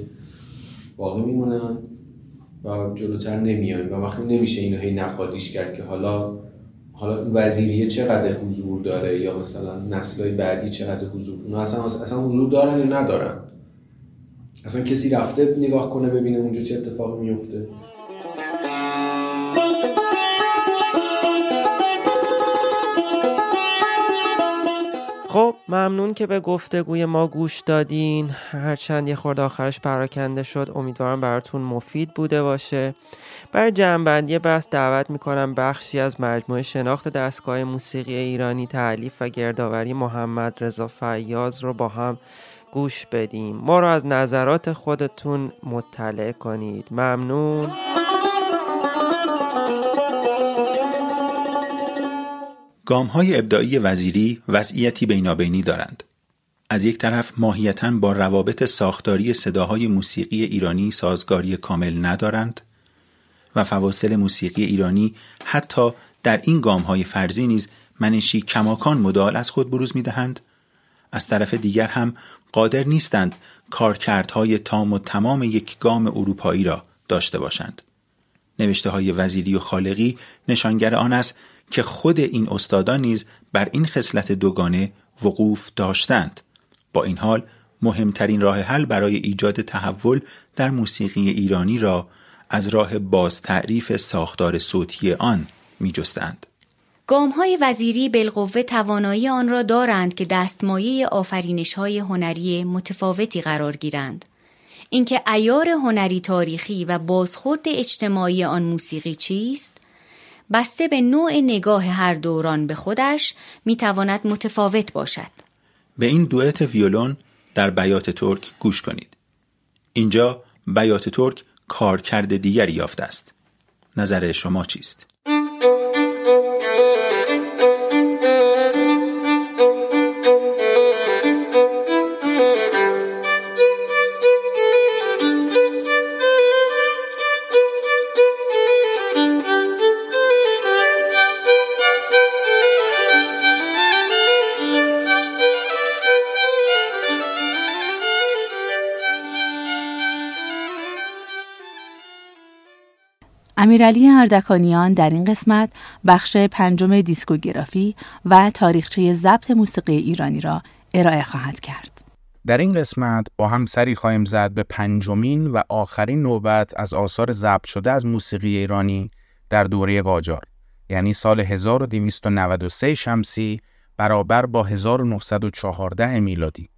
باقی میمونن و جلوتر نمیایم و وقتی نمیشه اینو هی نقادیش کرد که حالا حالا وزیریه چقدر حضور داره یا مثلا نسلهای بعدی چقدر حضور اونا اصلا اصلا حضور دارن یا ندارن؟ اصلا کسی رفته نگاه کنه ببینه اونجا چه اتفاقی میفته؟ ممنون که به گفتگوی ما گوش دادین. هرچند یه خورده آخرش پراکنده شد امیدوارم براتون مفید بوده باشه. برای جنبندی بحث دعوت می‌کنم بخشی از مجموعه شناخت دستگاه موسیقی ایرانی تعلیف و گردآوری محمد رضا فیاض رو با هم گوش بدیم. ما رو از نظرات خودتون مطلع کنید. ممنون. گام های ابداعی وزیری وضعیتی بینابینی دارند. از یک طرف ماهیتا با روابط ساختاری صداهای موسیقی ایرانی سازگاری کامل ندارند و فواصل موسیقی ایرانی حتی در این گام های فرضی نیز منشی کماکان مدال از خود بروز می دهند. از طرف دیگر هم قادر نیستند کارکردهای تام و تمام یک گام اروپایی را داشته باشند. نوشته های وزیری و خالقی نشانگر آن است که خود این استادان نیز بر این خصلت دوگانه وقوف داشتند با این حال مهمترین راه حل برای ایجاد تحول در موسیقی ایرانی را از راه باز تعریف ساختار صوتی آن می جستند. گام های وزیری بالقوه توانایی آن را دارند که دستمایه آفرینش های هنری متفاوتی قرار گیرند. اینکه ایار هنری تاریخی و بازخورد اجتماعی آن موسیقی چیست بسته به نوع نگاه هر دوران به خودش می‌تواند متفاوت باشد. به این دوئت ویولون در بیات ترک گوش کنید. اینجا بیات ترک کارکرد دیگری یافته است. نظر شما چیست؟ امیرعلی اردکانیان در این قسمت بخش پنجم دیسکوگرافی و تاریخچه ضبط موسیقی ایرانی را ارائه خواهد کرد. در این قسمت با هم سری خواهیم زد به پنجمین و آخرین نوبت از آثار ضبط شده از موسیقی ایرانی در دوره قاجار یعنی سال 1293 شمسی برابر با 1914 میلادی.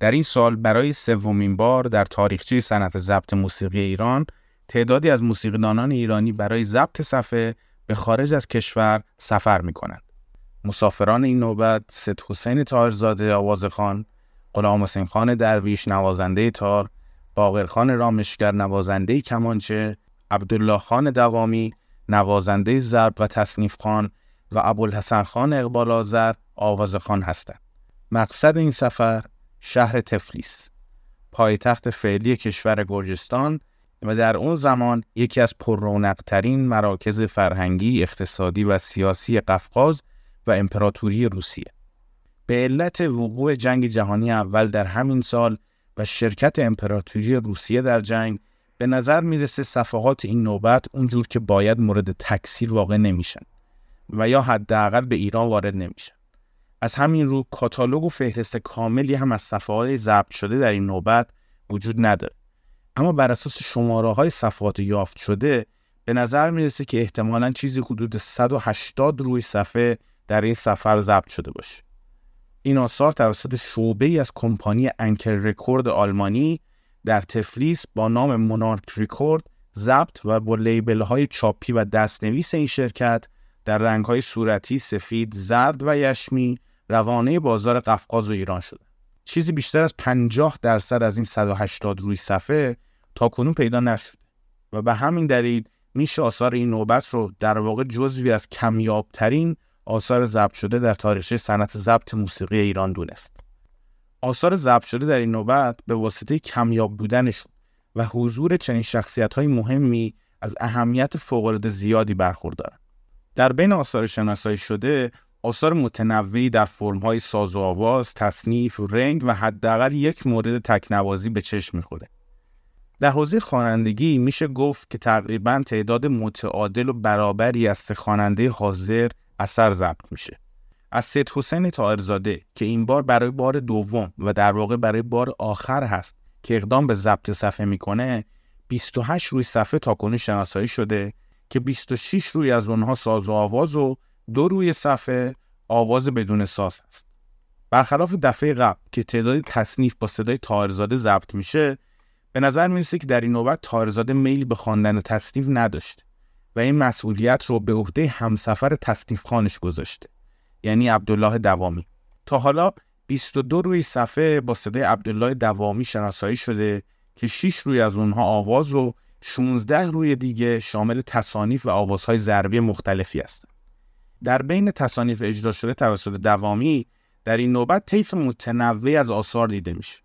در این سال برای سومین بار در تاریخچه صنعت ضبط موسیقی ایران تعدادی از موسیقیدانان ایرانی برای ضبط صفحه به خارج از کشور سفر می کنند. مسافران این نوبت ست حسین تاجزاده آوازخان، غلام حسین خان درویش نوازنده تار، باقرخان رامشگر نوازنده کمانچه، عبدالله خان دوامی نوازنده ضرب و تصنیف خان و ابوالحسن خان اقبال آذر آوازخان هستند. مقصد این سفر شهر تفلیس پایتخت فعلی کشور گرجستان و در اون زمان یکی از پررونقترین مراکز فرهنگی، اقتصادی و سیاسی قفقاز و امپراتوری روسیه. به علت وقوع جنگ جهانی اول در همین سال و شرکت امپراتوری روسیه در جنگ به نظر می‌رسه صفحات این نوبت اونجور که باید مورد تکثیر واقع نمیشن و یا حداقل به ایران وارد نمیشن. از همین رو کاتالوگ و فهرست کاملی هم از صفحات ضبط شده در این نوبت وجود نداره. اما بر اساس شماره های صفحات یافت شده به نظر می‌رسه که احتمالا چیزی حدود 180 روی صفحه در این سفر ضبط شده باشه. این آثار توسط شعبه ای از کمپانی Anker Record آلمانی در تفلیس با نام Monarch Record ضبط و با label های چاپی و دستنویس این شرکت در رنگ های صورتی سفید، زرد و یشمی روانه بازار قفقاز و ایران شده. چیزی بیشتر از 50 درصد از این 180 روی صفحه تا کنون پیدا نشده و به همین دلیل میشه آثار این نوبت رو در واقع جزوی از کمیابترین آثار ضبط شده در تاریخچه صنعت ضبط موسیقی ایران دونست. آثار ضبط شده در این نوبت به واسطه کمیاب بودنشون و حضور چنین شخصیت های مهمی از اهمیت فوقالعاده زیادی برخوردارن. در بین آثار شناسایی شده آثار متنوعی در فرم‌های ساز و آواز، تصنیف، رنگ و حداقل یک مورد تکنوازی به چشم می‌خوره. در حوزه خوانندگی میشه گفت که تقریبا تعداد متعادل و برابری از سه خواننده حاضر اثر ضبط میشه. از سید حسین تاهرزاده که این بار برای بار دوم و در واقع برای بار آخر هست که اقدام به ضبط صفحه می‌کنه 28 روی صفحه تاکنون شناسایی شده که 26 روی از اونها ساز و آواز و دو روی صفحه آواز بدون ساز است. برخلاف دفعه قبل که تعداد تصنیف با صدای تاهرزاده ضبط میشه به نظر می‌رسه که در این نوبت تاهرزاده میلی به خواندن و تصنیف نداشته و این مسئولیت رو به عهده همسفر تصنیف خانش گذاشته یعنی عبدالله دوامی تا حالا 22 روی صفحه با صدای عبدالله دوامی شناسایی شده که 6 روی از اونها آواز و 16 روی دیگه شامل تصانیف و آوازهای ضربی مختلفی هستند. در بین تصانیف اجرا شده توسط دوامی در این نوبت طیف متنوعی از آثار دیده میشه.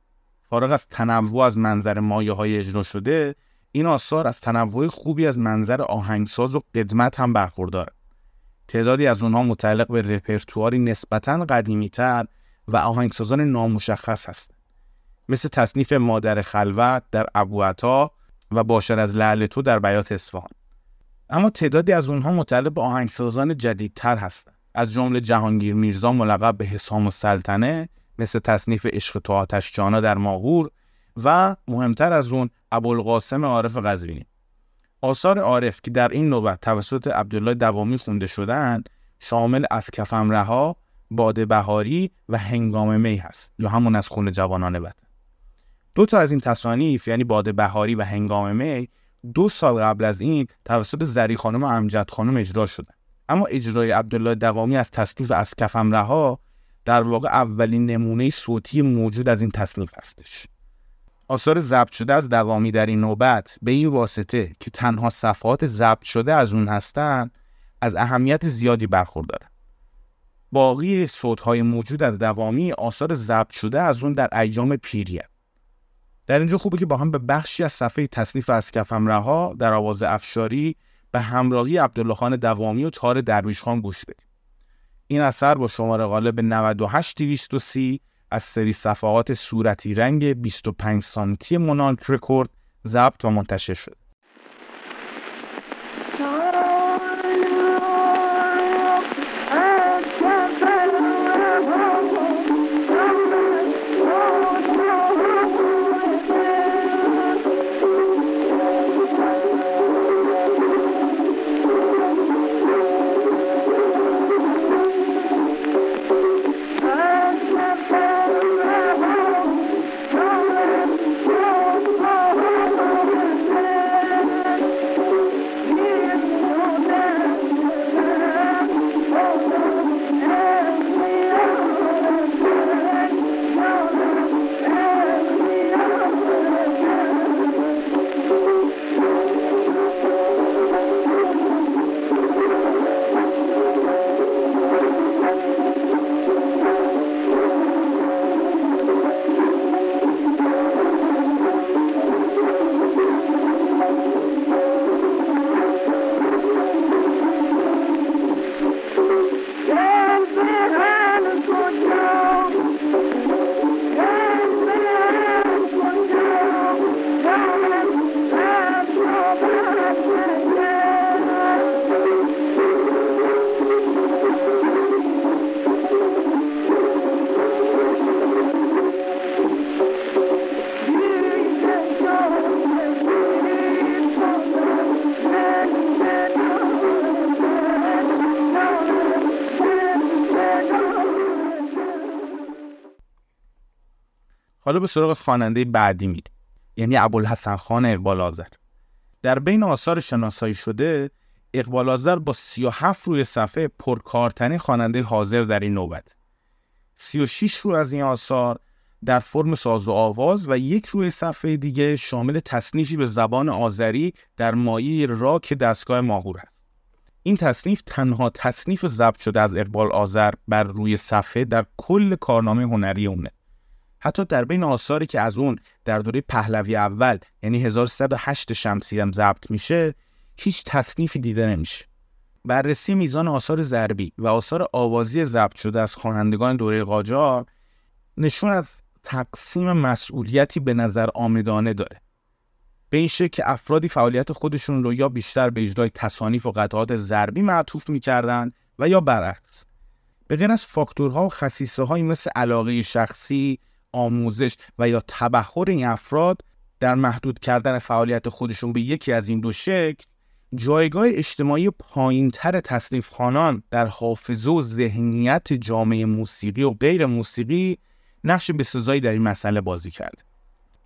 فارغ از تنوع از منظر مایه های اجرا شده این آثار از تنوع خوبی از منظر آهنگساز و قدمت هم برخورداره. تعدادی از اونها متعلق به رپرتواری نسبتا قدیمیتر و آهنگسازان نامشخص هستند. مثل تصنیف مادر خلوت در ابوعطا و باشر از لعل تو در بیات اصفهان. اما تعدادی از اونها متعلق به آهنگسازان جدیدتر هستند. از جمله جهانگیر میرزا ملقب به حسام السلطنه مثل تصنیف عشق تو آتش جانا در ماهور و مهمتر از اون ابوالقاسم عارف قزوینی آثار عارف که در این نوبت توسط عبدالله دوامی خونده شدند شامل از کفم رها باد بهاری و هنگام می هست یا همون از خون جوانان وطن دو تا از این تصانیف یعنی باد بهاری و هنگام می دو سال قبل از این توسط زری خانم و امجد خانم اجرا شدن اما اجرای عبدالله دوامی از تصنیف از کفم رها در واقع اولین نمونه صوتی موجود از این تصنیف هستش. آثار ضبط شده از دوامی در این نوبت به این واسطه که تنها صفحات ضبط شده از اون هستند از اهمیت زیادی برخوردارن باقی صوتهای موجود از دوامی آثار ضبط شده از اون در ایام پیریه. در اینجا خوبه که با هم به بخشی از صفحه تصنیف از کفم رها در آواز افشاری به همراهی عبدالله خان دوامی و تار درویش خان گوش بدیم این اثر با شماره غالب 98230 از سری صفحات صورتی رنگ 25 سانتی مونالک رکورد ضبط و منتشر شد. حالا به سراغ خواننده بعدی میریم. یعنی ابوالحسن خان اقبال آذر. در بین آثار شناسایی شده اقبال آذر با 37 روی صفحه پرکارترین خواننده حاضر در این نوبت. 36 رو از این آثار در فرم ساز و آواز و یک روی صفحه دیگه شامل تصنیفی به زبان آذری در مایه راک دستگاه ماهور است. این تصنیف تنها تصنیف ضبط شده از اقبال آذر بر روی صفحه در کل کارنامه هنری اونه حتی در بین آثاری که از اون در دوره پهلوی اول یعنی 1308 شمسی هم ضبط میشه هیچ تصنیفی دیده نمیشه. بررسی میزان آثار ضربی و آثار آوازی ضبط شده از خوانندگان دوره قاجار نشون از تقسیم مسئولیتی به نظر آمدانه داره. به این که افرادی فعالیت خودشون رو یا بیشتر به اجرای تصانیف و قطعات ضربی معطوف می‌کردن و یا برعکس. به غیر از فاکتورها و خصیصه مثل علاقه شخصی آموزش و یا تبهر این افراد در محدود کردن فعالیت خودشون به یکی از این دو شکل جایگاه اجتماعی پایینتر تصنیف خانان در حافظه و ذهنیت جامعه موسیقی و غیر موسیقی نقش بسزایی در این مسئله بازی کرد.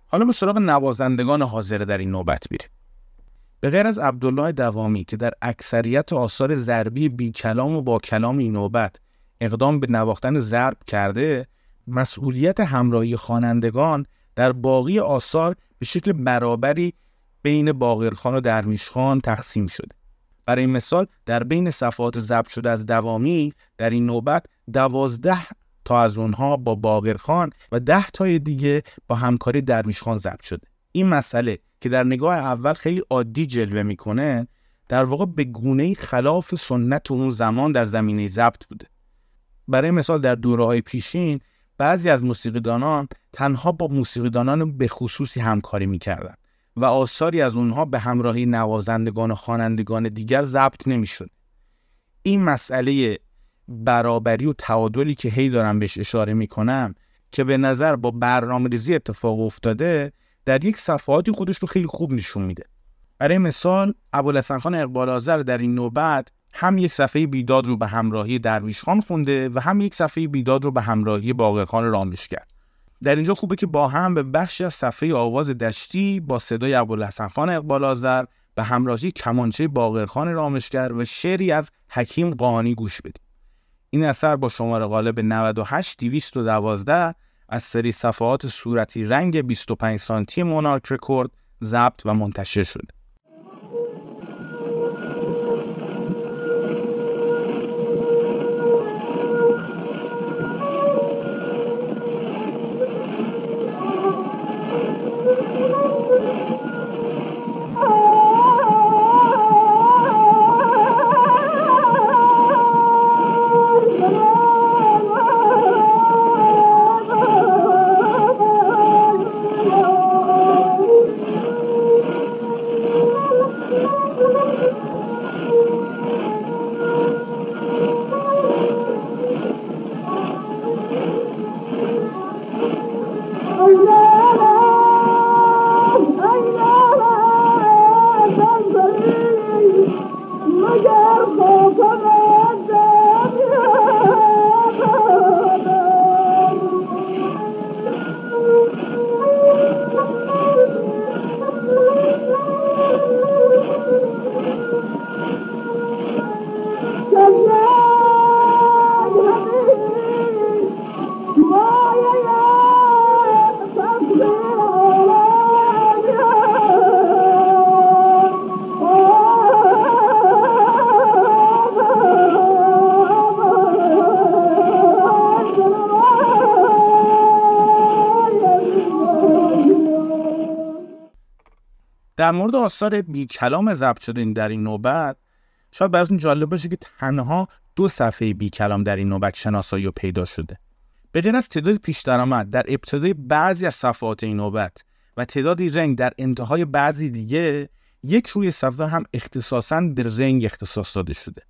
حالا به سراغ نوازندگان حاضر در این نوبت بیریم. به غیر از عبدالله دوامی که در اکثریت آثار ضربی بی کلام و با کلام این نوبت اقدام به نواختن ضرب کرده مسئولیت همراهی خوانندگان در باقی آثار به شکل برابری بین باقرخان و درویشخان تقسیم شده. برای مثال در بین صفحات ضبط شده از دوامی در این نوبت دوازده تا از اونها با باقرخان و ده تای دیگه با همکاری درویشخان ضبط شده. این مسئله که در نگاه اول خیلی عادی جلوه می‌کنه در واقع به گونه خلاف سنت اون زمان در زمینه ضبط بوده. برای مثال در دوره های پیشین بعضی از موسیقیدانان تنها با موسیقیدانان به خصوصی همکاری می‌کردند و آثاری از اونها به همراهی نوازندگان و خوانندگان دیگر ضبط نمی‌شد. این مسئله برابری و تعادلی که هی دارم بهش اشاره می‌کنم که به نظر با برنامه ریزی اتفاق افتاده در یک صفحاتی خودش رو خیلی خوب نشون میده برای مثال ابوالحسن خان اقبال آذر در این نوبت هم یک صفحه بیداد رو به همراهی درویش خان خونده و هم یک صفحه بیداد رو به همراهی باقرخان رامش کرد. در اینجا خوبه که با هم به بخشی از صفحه آواز دشتی با صدای ابوالحسن خان اقبال آذر به همراهی کمانچه باقرخان رامشگر و شعری از حکیم قانی گوش بدیم. این اثر با شماره قالب 98 212 از سری صفحات صورتی رنگ 25 سانتی مونارک رکورد ضبط و منتشر شده. آثار بی کلام ضبط شده در این نوبت. شاید براتون جالب باشه که تنها دو صفحه بی کلام در این نوبت شناسایی و پیدا شده. بدین از تعداد پیش درآمد در ابتدای بعضی از صفحات این نوبت و تعدادی رنگ در انتهای بعضی دیگه یک روی صفحه هم اختصاصا به رنگ اختصاص داده شده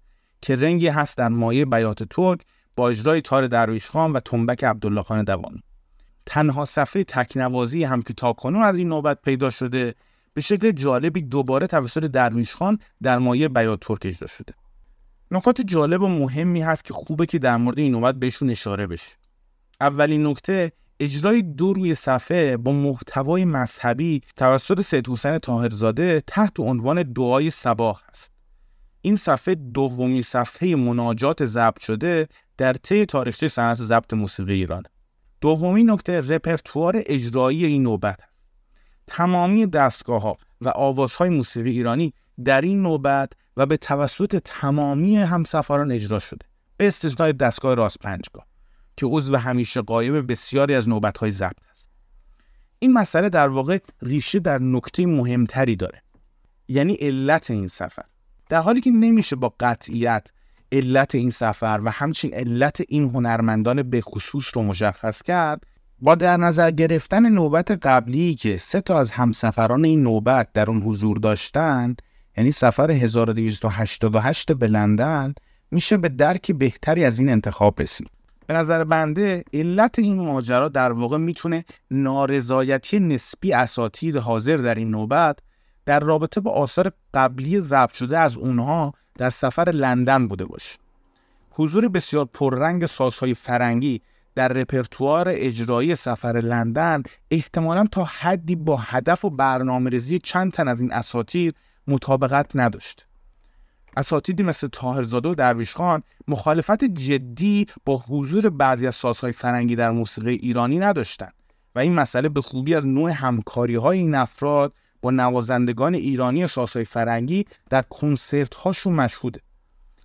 که رنگی هست در مایه بیات ترک با اجرای تار درویش خان و تنبک عبدالله خان دوان تنها صفحه تکنوازی هم که تاکنون از این نوبت پیدا شده به شکل جالبی دوباره توسط درویش خان در مایه بیات ترک اجرا شده نکات جالب و مهمی هست که خوبه که در مورد این نوبت بهشون اشاره بشه. اولین نکته اجرای دو روی صفحه با محتوای مذهبی توسط سید حسین طاهرزاده تحت عنوان دعای صباح است. این صفحه دومی صفحه مناجات ضبط شده در طی تاریخچه صنعت ضبط موسیقی ایران. دومین نکته رپرتوار اجرایی این نوبت تمامی دستگاه ها و آوازهای موسیقی ایرانی در این نوبت و به توسط تمامی همسفران اجرا شده. به استثنای دستگاه راست پنجگاه که عضو همیشه قایب بسیاری از نوبتهای ضبط است. این مسئله در واقع ریشه در نکته مهمتری داره. یعنی علت این سفر. در حالی که نمیشه با قطعیت علت این سفر و همچنین علت این هنرمندان به خصوص رو مشخص کرد با در نظر گرفتن نوبت قبلی که سه تا از همسفران این نوبت در اون حضور داشتند یعنی سفر 1288 به لندن میشه به درک بهتری از این انتخاب رسید. به نظر بنده علت این ماجرا در واقع می‌تونه نارضایتی نسبی اساتید حاضر در این نوبت در رابطه با آثار قبلی ضبط شده از اونها در سفر لندن بوده باشه. حضور بسیار پررنگ سازهای فرنگی در رپرتوار اجرایی سفر لندن احتمالا تا حدی با هدف و برنامه ریزی چند تن از این اساتید مطابقت نداشت. اساتیدی مثل تاهرزاده و درویش خان مخالفت جدی با حضور بعضی از سازهای فرنگی در موسیقی ایرانی نداشتند و این مسئله به خوبی از نوع همکاری های این افراد با نوازندگان ایرانی سازهای فرنگی در کنسرت هاشون مشهوده.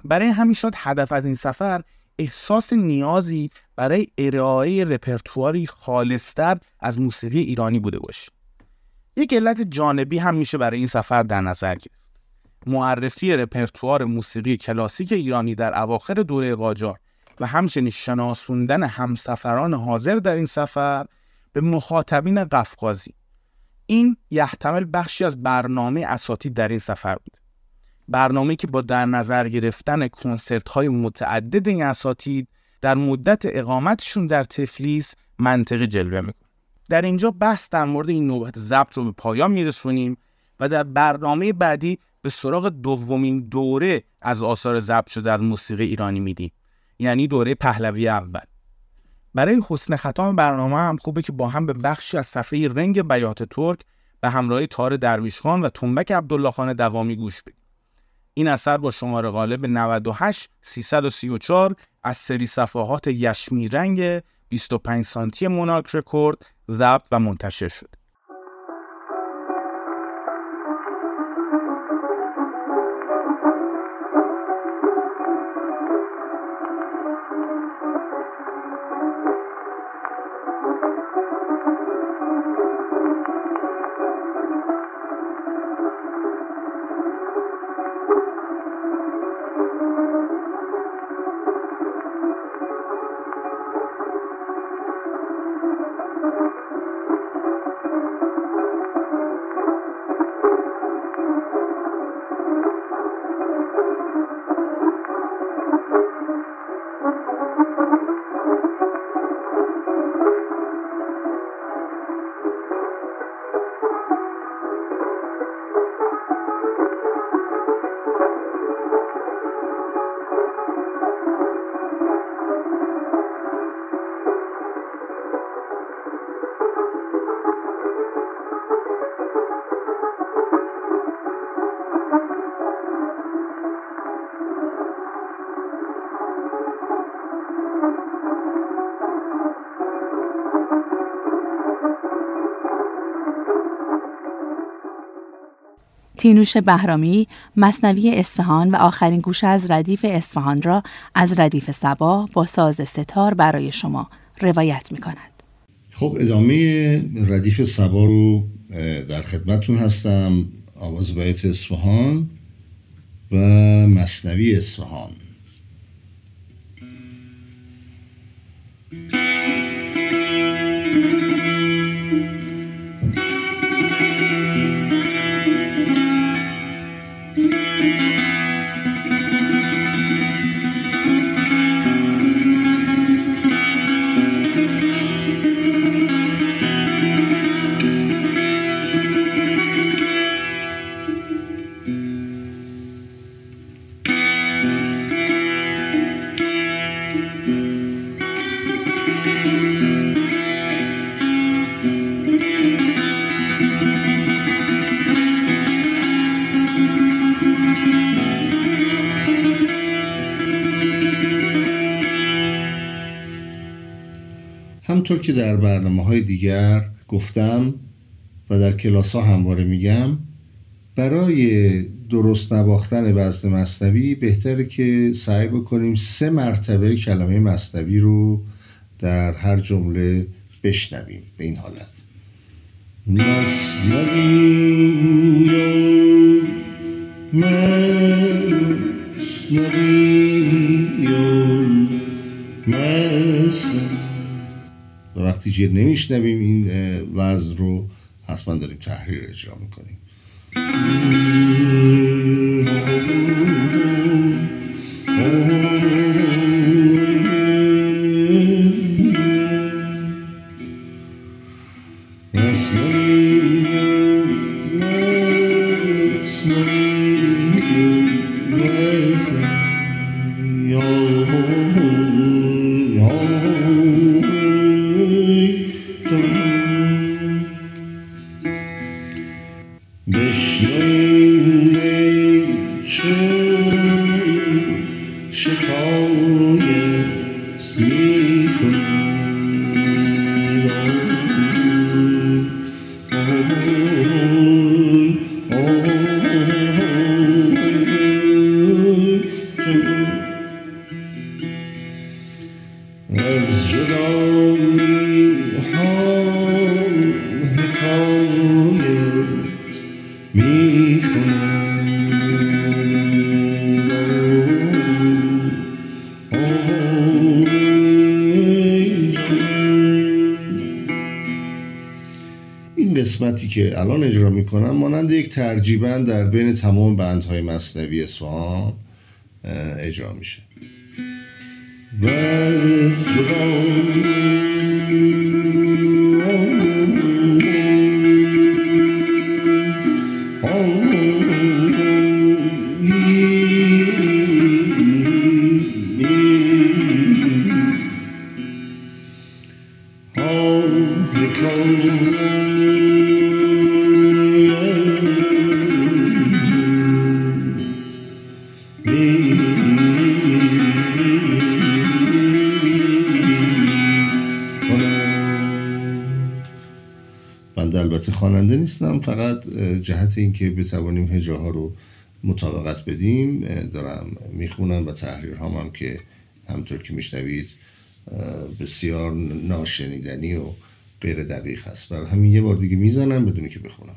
برای همین شد هدف از این سفر احساس نیازی برای ارائه رپرتواری خالصتر از موسیقی ایرانی بوده باشه. یک علت جانبی هم میشه برای این سفر در نظر گرفت. معرفی رپرتوار موسیقی کلاسیک ایرانی در اواخر دوره قاجار و همچنین شناسوندن همسفران حاضر در این سفر به مخاطبین قفقازی این یحتمل بخشی از برنامه اساتید در این سفر بود برنامه که با در نظر گرفتن کنسرت های متعدد این اساتید در مدت اقامتشون در تفلیس منطقی جلوه می‌کنه. در اینجا بحث در مورد این نوبت ضبط رو به پایان میرسونیم و در برنامه بعدی به سراغ دومین دوره از آثار ضبط شده از موسیقی ایرانی میدیم یعنی دوره پهلوی اول. برای حسن ختام برنامه هم خوبه که با هم به بخشی از صفحه رنگ بیات ترک به همراه تار درویشخان و تنبک عبدالله خان دوامی گوش بدیم. این اثر با شماره غالب 98 334 از سری صفحات یشمی رنگ 25 سانتی مونارک رکورد ضبط و منتشر شد. تینوش بهرامی مصنوی اصفهان و آخرین گوشه از ردیف اصفهان را از ردیف سبا با ساز ستار برای شما روایت می کند. خب ادامه ردیف سبا رو در خدمتون هستم آواز بیت اصفهان و مصنوی اصفهان در برنامه های دیگر گفتم و در کلاس ها همواره میگم برای درست نواختن وزن مصنوی بهتره که سعی بکنیم سه مرتبه کلمه مصنوی رو در هر جمله بشنویم به این حالت مصنوی مصنوی و وقتی که نمیشنویم این وزن رو حتما داریم تحریر اجرا می‌کنیم. که الان اجرا می‌کنم مانند یک ترجیبند در بین تمام بندهای مصنوی اصفهان اجرا میشه. جهت اینکه بتوانیم هجاها رو مطابقت بدیم دارم می‌خونم و تحریر هم, که همطور که میشنوید بسیار ناشنیدنی و غیر دقیق هست برای همین یه بار دیگه می‌زنم بدونی که بخونم.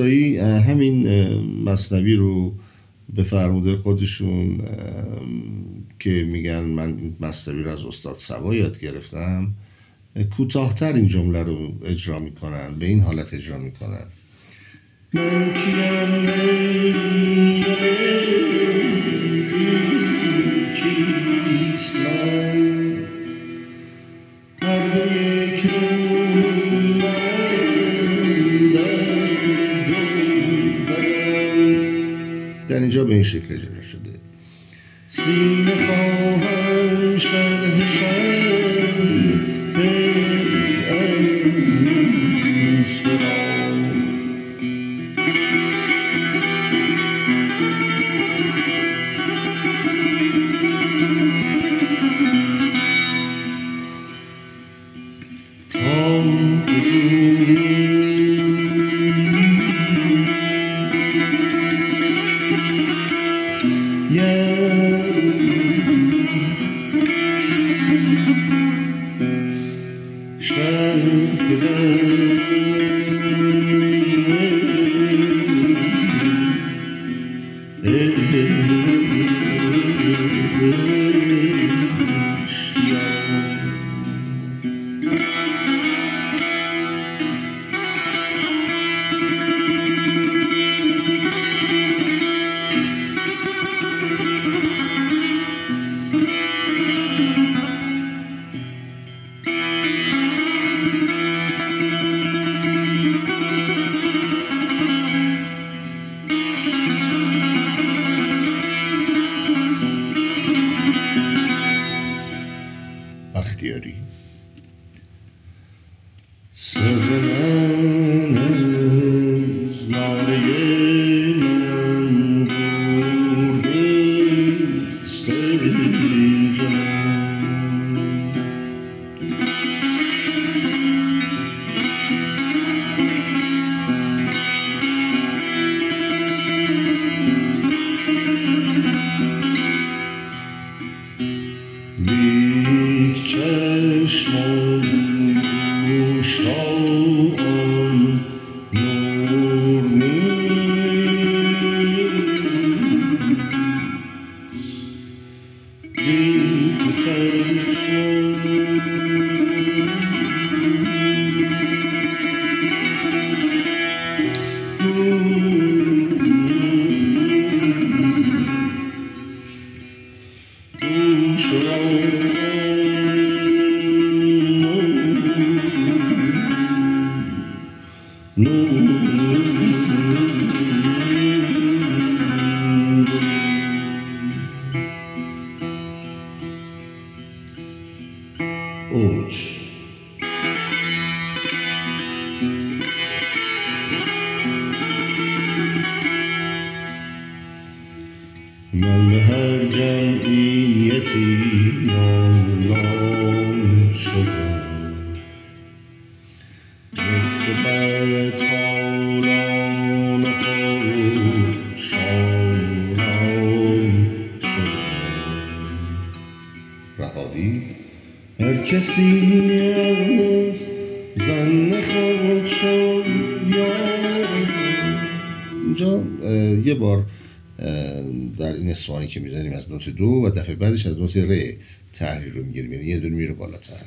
جناب کسایی همین مصنوی رو به فرموده خودشون که میگن من مصنوی رو از استاد سوا یاد گرفتم. کوتاهتر این جمله رو اجرا می‌کنن به این حالت اجرا می‌کنن. من şekilde şaşırdı. Sine kohön şerhi şerhi Pek ölmüş bir Oats. من هاجم که می‌زنیم از نوت دو و دفعه بعدش از نوت ر تحریر رو می‌گیریم. یعنی یه دور میره بالاتر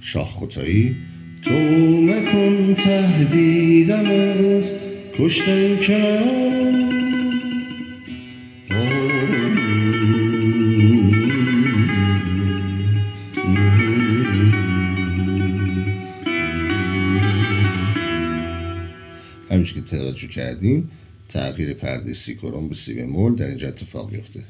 شاه خوتایی تو مکن تهدیدم از کشتن کرد کردین تغییر پرده سی کرون به سی بمول در اینجا اتفاق میفته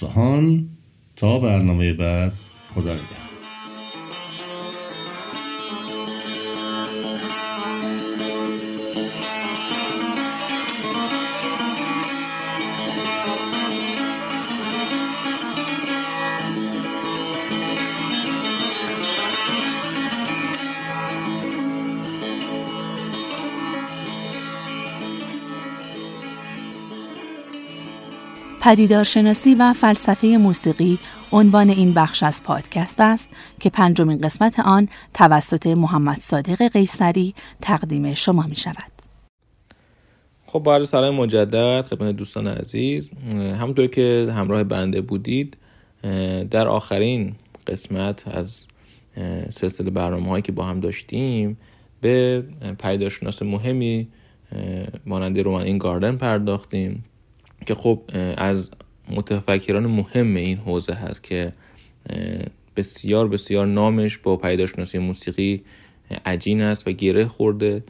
بیات پدیدارشناسی و فلسفه موسیقی عنوان این بخش از پادکست است که پنجمین قسمت آن توسط محمد صادق قیصری تقدیم شما می شود. خب با سلام مجدد خدمت دوستان عزیز همونطور که همراه بنده بودید در آخرین قسمت از سلسله برنامه هایی که با هم داشتیم به پیداشناس مهمی مانند رومن گاردن پرداختیم که خب از متفکران مهم این حوزه هست که بسیار بسیار نامش با پیداشناسی موسیقی عجین است و گره خورده.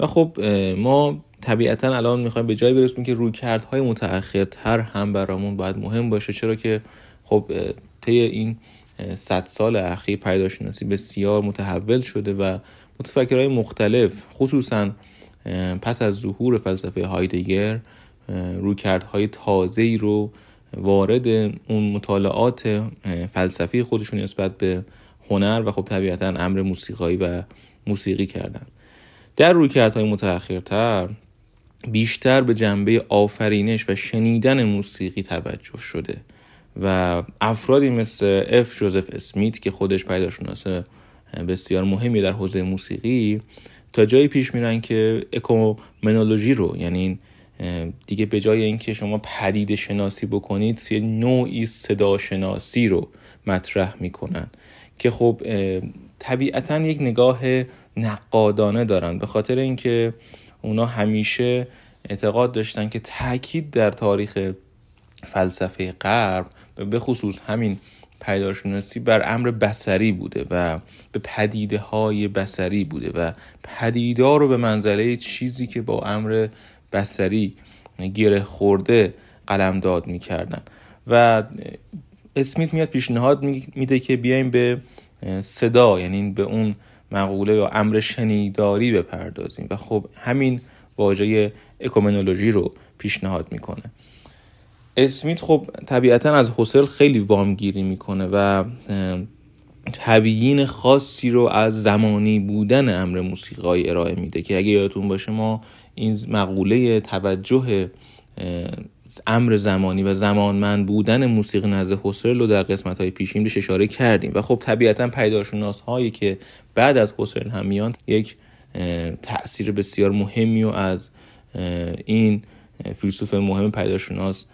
و خب ما طبیعتا الان می‌خوایم به جایی برسیم که رویکردهای متأخرتر هم برامون باید مهم باشه. چرا که خب طی این صد سال اخیر پیداشناسی بسیار متحول شده و متفکرهای مختلف خصوصا پس از ظهور فلسفه هایدگر رویکردهای تازه ای رو وارد اون مطالعات فلسفی خودشون نسبت به هنر و خب طبیعتا امر موسیقایی و موسیقی کردن. در رویکردهای متأخرتر بیشتر به جنبه آفرینش و شنیدن موسیقی توجه شده و افرادی مثل اف جوزف اسمیت که خودش پیداشناس بسیار مهمی در حوزه موسیقی تا جایی پیش میرن که اکومنولوژی رو یعنی دیگه به جای اینکه شما پدید شناسی بکنید یه نوعی صدا شناسی رو مطرح می‌کنن که خب طبیعتا یک نگاه نقادانه دارن. به خاطر اینکه اونا همیشه اعتقاد داشتن که تاکید در تاریخ فلسفه غرب به خصوص همین پیداشناسی بر امر بسری بوده و به پدیده های بسری بوده و پدیدار رو به منزله چیزی که با امر بسری گره خورده قلمداد می‌کردن. و اسمیت میاد پیشنهاد میده که بیایم به صدا یعنی به اون مقوله یا امر شنیداری بپردازیم. و خب همین واژه اکومنولوژی رو پیشنهاد می‌کنه. اسمیت خب طبیعتا از حسل خیلی وامگیری می‌کنه و تبیین خاصی رو از زمانی بودن امر موسیقای ارائه میده که اگه یادتون باشه ما این مقوله توجه امر زمانی و زمانمند بودن موسیقی نزد حسرل رو در قسمت های پیشین بهش اشاره کردیم. و خب طبیعتا پیداشناس هایی که بعد از حسرل هم میان یک تاثیر بسیار مهمی و از این فیلسوف مهم پیداشناس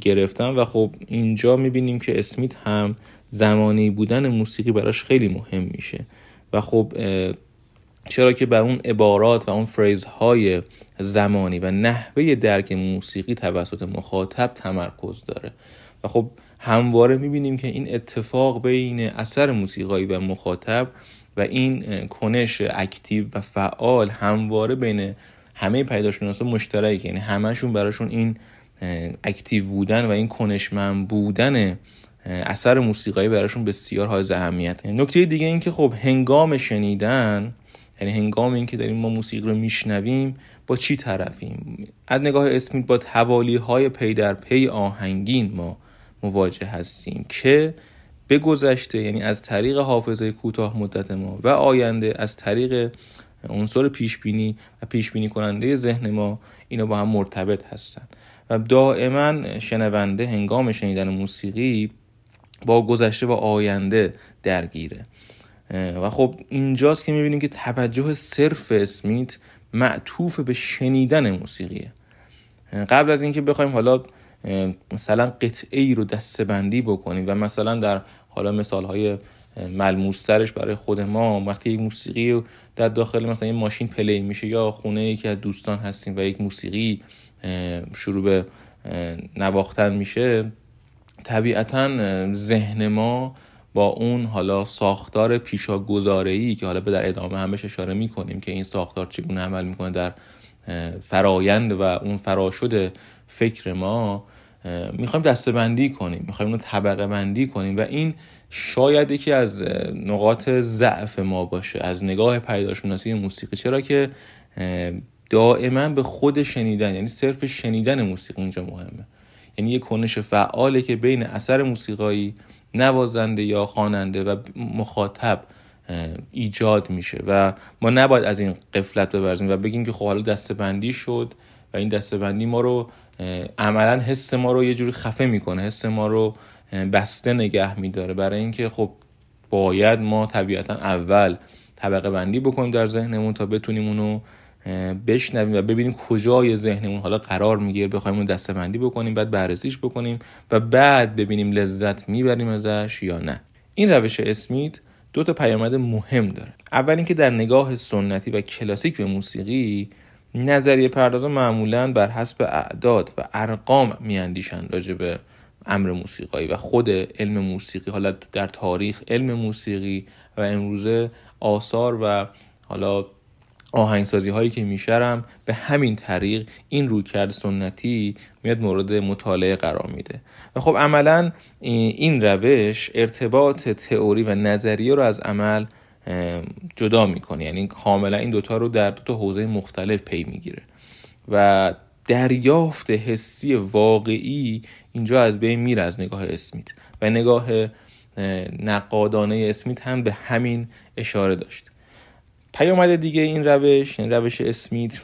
گرفتن. و خب اینجا می‌بینیم که اسمیت هم زمانی بودن موسیقی براش خیلی مهم میشه. و خب چرا که بر اون عبارات و اون فریز های زمانی و نحوه درک موسیقی توسط مخاطب تمرکز داره. و خب همواره می‌بینیم که این اتفاق بین اثر موسیقایی و مخاطب و این کنش active و فعال همواره بین همه پدیدارشناسا مشترکه. یعنی همشون براشون این active بودن و این کنشمند بودن اثر موسیقایی براشون بسیار حائز اهمیت نکته دیگه این که خب هنگام شنیدن یعنی هنگام اینکه داریم ما موسیقی رو میشنویم با چی طرفیم؟ از نگاه اسمیت با توالی های پی در پی آهنگین ما مواجه هستیم که به گذشته یعنی از طریق حافظه کوتاه مدت ما و آینده از طریق عنصر پیش بینی و پیش بینی کننده ذهن ما اینا با هم مرتبط هستن. و دائما شنونده هنگام شنیدن موسیقی با گذشته و آینده درگیره. و خب اینجاست که می‌بینیم که توجه صرف اسمیت معطوف به شنیدن موسیقیه. قبل از اینکه بخوایم حالا مثلا قطعه ای رو دستبندی بکنیم و مثلا در حالا مثال های ملموسترش برای خود ما وقتی یک موسیقی در داخل مثلا یه ماشین پلی میشه یا خونه یکی از دوستان هستیم و یک موسیقی شروع به نواختن میشه طبیعتا ذهن ما با اون حالا ساختار پیشا ای که حالا به در ادامه همش اشاره می‌کنیم که این ساختار چگونه عمل می‌کنه در فرایند و اون فراشد فکر ما می‌خوایم دستبندی کنیم می‌خوایم اون طبقه بندی کنیم و این شاید یکی از نقاط ضعف ما باشه از نگاه پیداشناسی موسیقی. چرا که دائما به خود شنیدن یعنی صرف شنیدن موسیقی اینجا مهمه. یعنی یه کنش فعاله که بین اثر موسیقایی نوازنده یا خواننده و مخاطب ایجاد میشه. و ما نباید از این قفلت ببرزیم و بگیم که خب حالا دستبندی شد و این دستبندی ما رو عملا حس ما رو یه جوری خفه می‌کنه حس ما رو بسته نگه میداره. برای اینکه خب باید ما طبیعتا اول طبقه بندی بکنیم در ذهنمون تا بتونیم اونو بشنویم و ببینیم کجای ذهنمون. حالا قرار می‌گیره بخوایم اون دستبندی بکنیم بعد بررسیش بکنیم و بعد ببینیم لذت می‌بریم ازش یا نه. این روش اسمیت دو تا پیامد مهم داره. اول اینکه در نگاه سنتی و کلاسیک به موسیقی نظریه پردازا معمولا بر حسب اعداد و ارقام میاندیشن راجع به امر موسیقایی و خود علم موسیقی. حالا در تاریخ علم موسیقی و امروزه آثار و حالا آهنگسازی هایی که میشرم به همین طریق این رویکرد سنتی میاد مورد مطالعه قرار میده. و خب عملا این روش ارتباط تئوری و نظریه رو از عمل جدا می‌کنه. یعنی کاملا این دوتا رو در دو تا حوزه مختلف پی می‌گیره. و دریافت حسی واقعی اینجا از بین میره از نگاه اسمیت. و نگاه نقادانه اسمیت هم به همین اشاره داشت. پیامد دیگه این روش این روش اسمیت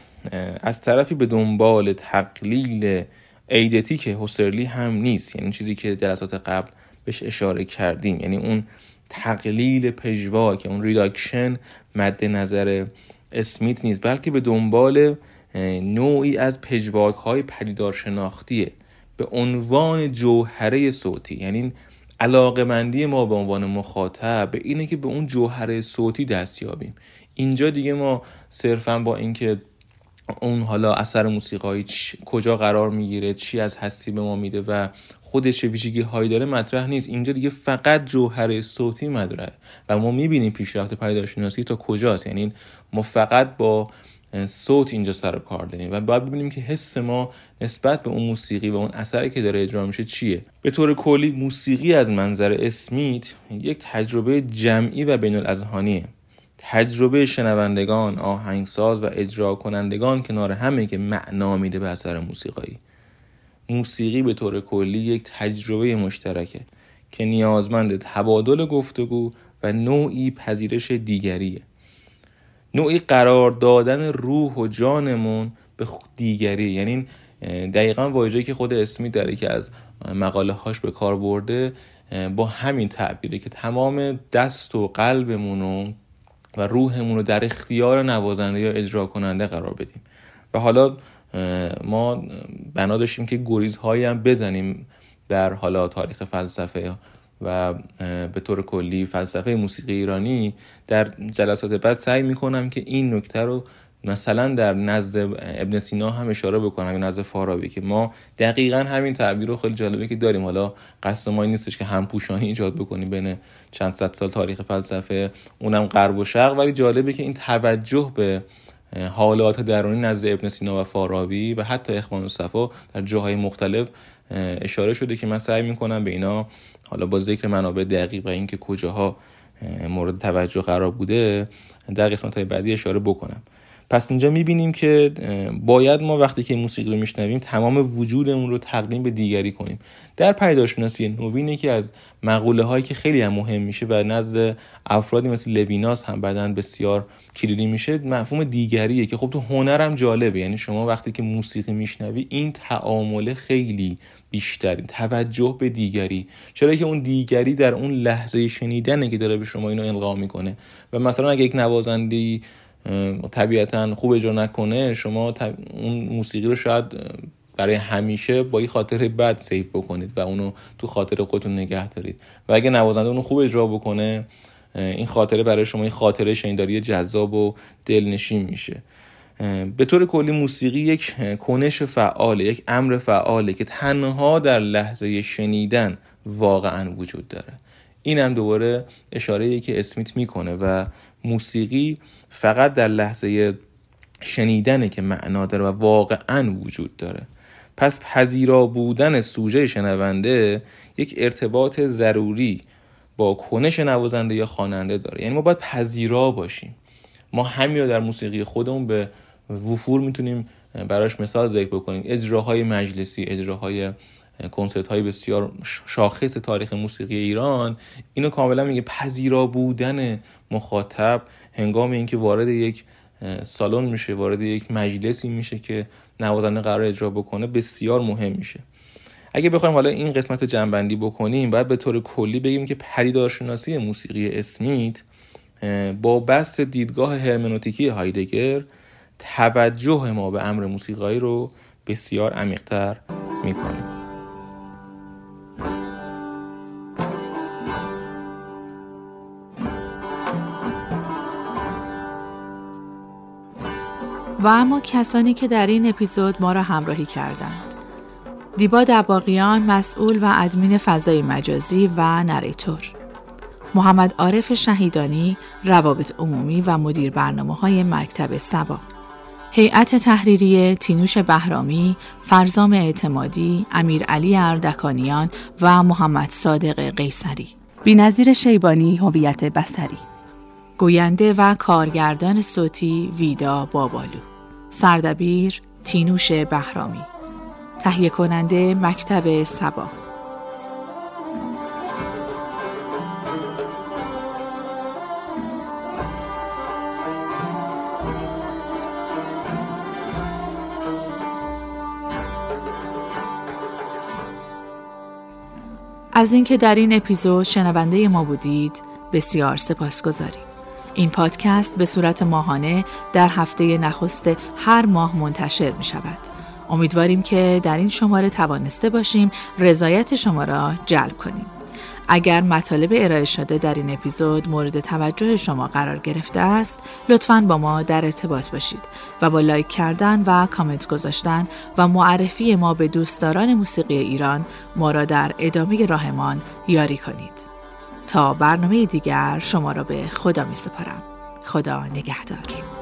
از طرفی به دنبال تقلیل eidetic هوسرلی هم نیست یعنی چیزی که جلسات قبل بهش اشاره کردیم. یعنی اون تقلیل پژواک اون reduction مد نظر اسمیت نیست بلکه به دنبال نوعی از پژواک های پدیدار شناختیه به عنوان جوهره صوتی. یعنی علاقه ما به عنوان مخاطب به اینه که به اون جوهره صوتی دست یابیم. اینجا دیگه ما صرفا با اینکه اون حالا اثر موسیقایی کجا قرار می‌گیره چی از هستی به ما میده و خودش ویژگی هایی داره مطرح نیست. اینجا دیگه فقط جوهره صوتی مطرحه و ما می‌بینیم پیشرفت پیداشناسی تا کجاست. یعنی ما فقط با صوت اینجا سر کار داریم و باید ببینیم که حس ما نسبت به اون موسیقی و اون اثری که داره اجرا میشه چیه. به طور کلی موسیقی از منظر اسمیت یک تجربه جمعی و بین الاذهانیه تجربه شنوندگان آهنگساز و اجرا کنندگان کنار همه که معنا میده به اثر موسیقایی. موسیقی به طور کلی یک تجربه مشترکه که نیازمند تبادل گفتگو و نوعی پذیرش دیگریه. نوعی قرار دادن روح و جانمون به دیگری. یعنی دقیقا واژه‌ای که خود اسمی داره که از مقاله هاش به کار برده با همین تعبیره که تمام دست و قلبمون و روحمون رو در اختیار نوازنده یا اجرا کننده قرار بدیم. و حالا ما بنا داشتیم که گریزهایی هم بزنیم در حالا تاریخ فلسفه و به طور کلی فلسفه موسیقی ایرانی. در جلسات بعد سعی می‌کنم که این نکته رو مثلا در نزد ابن سینا هم اشاره بکنم یا نزد فارابی که ما دقیقا همین تعبیر رو خیلی جالبه که داریم. حالا قصد ما نیستش که هم پوشانی ایجاد بکنیم بین چند صد سال تاریخ فلسفه اونم غرب و شرق. ولی جالبه که این توجه به حالات درونی نزد ابن سینا و فارابی و حتی اخوان صفا در جاهای مختلف اشاره شده که من سعی می‌کنم به اینا حالا با ذکر منابع دقیق و اینکه کجاها مورد توجه قرار بوده در قسمت های بعدی اشاره بکنم. پس اینجا می‌بینیم که باید ما وقتی که موسیقی رو میشنویم تمام وجودمون رو تقدیم به دیگری کنیم. در پیداشناسی نوین که از مقوله هایی که خیلی هم مهم میشه و نزد افرادی مثل لویناس هم بعدا بسیار کلیدی میشه مفهوم دیگریه که خب تو هنرم جالبه. یعنی شما وقتی که موسیقی میشنوی این تعامله خیلی بیشتری توجه به دیگری. چرا که اون دیگری در اون لحظه شنیدنه که داره به شما اینو القا می‌کنه. و مثلا اگه یک نوازنده طبیعتا خوب اجرا نکنه شما اون موسیقی رو شاید برای همیشه با این خاطر بد سیف بکنید و اونو تو خاطر خودتون نگه دارید. و اگه نوازنده اونو خوب اجرا بکنه این خاطره برای شما این خاطره شنیداری جذاب و دلنشین میشه. به طور کلی موسیقی یک کنش فعاله یک امر فعاله که تنها در لحظه شنیدن واقعا وجود داره. این هم دوباره اشاره که اسمیت می‌کنه و موسیقی فقط در لحظه شنیدنه که معنا داره و واقعا وجود داره. پس پذیرا بودن سوژه شنونده یک ارتباط ضروری با کنش نوازنده یا خواننده داره. یعنی ما باید پذیرا باشیم. ما همین در موسیقی خودمون به وفور می‌تونیم براش مثال ذکر بکنیم. اجراهای مجلسی اجراهای کنسرت های بسیار شاخص تاریخ موسیقی ایران اینو کاملا میگه. پذیرا بودن مخاطب هنگام اینکه وارد یک سالن میشه وارد یک مجلسی میشه که نوازنده قرار اجرا بکنه بسیار مهم میشه. اگه بخوایم حالا این قسمت رو جنبندی بکنیم باید به طور کلی بگیم که پدیدارشناسی موسیقی اسمیت با بست دیدگاه هرمنوتیکی هایدگر توجه ما به امر موسیقایی رو بسیار عمیقتر می‌کنه. و اما کسانی که در این اپیزود ما را همراهی کردند. دیبا دباقیان مسئول و ادمین فضای مجازی و نریتور. محمد عارف شهیدانی روابط عمومی و مدیر برنامه های مکتب سبا. هیئت تحریریه تینوش بهرامی، فرزام اعتمادی، امیر علی اردکانیان و محمد صادق قیصری. بینظیر شیبانی هویت بسری گوینده و کارگردان صوتی ویدا بابالو. سردبیر تینوش بهرامی. تهیه کننده مکتب سبا. از اینکه در این اپیزود شنونده ما بودید بسیار سپاسگزاریم. این پادکست به صورت ماهانه در هفته نخست هر ماه منتشر می شود. امیدواریم که در این شماره توانسته باشیم رضایت شما را جلب کنیم. اگر مطالب ارائه شده در این اپیزود مورد توجه شما قرار گرفته است لطفا با ما در ارتباط باشید و با لایک کردن و کامنت گذاشتن و معرفی ما به دوستداران موسیقی ایران ما را در ادامه راهمان یاری کنید تا برنامه دیگر شما را به خدا می سپارم خدا نگهدار.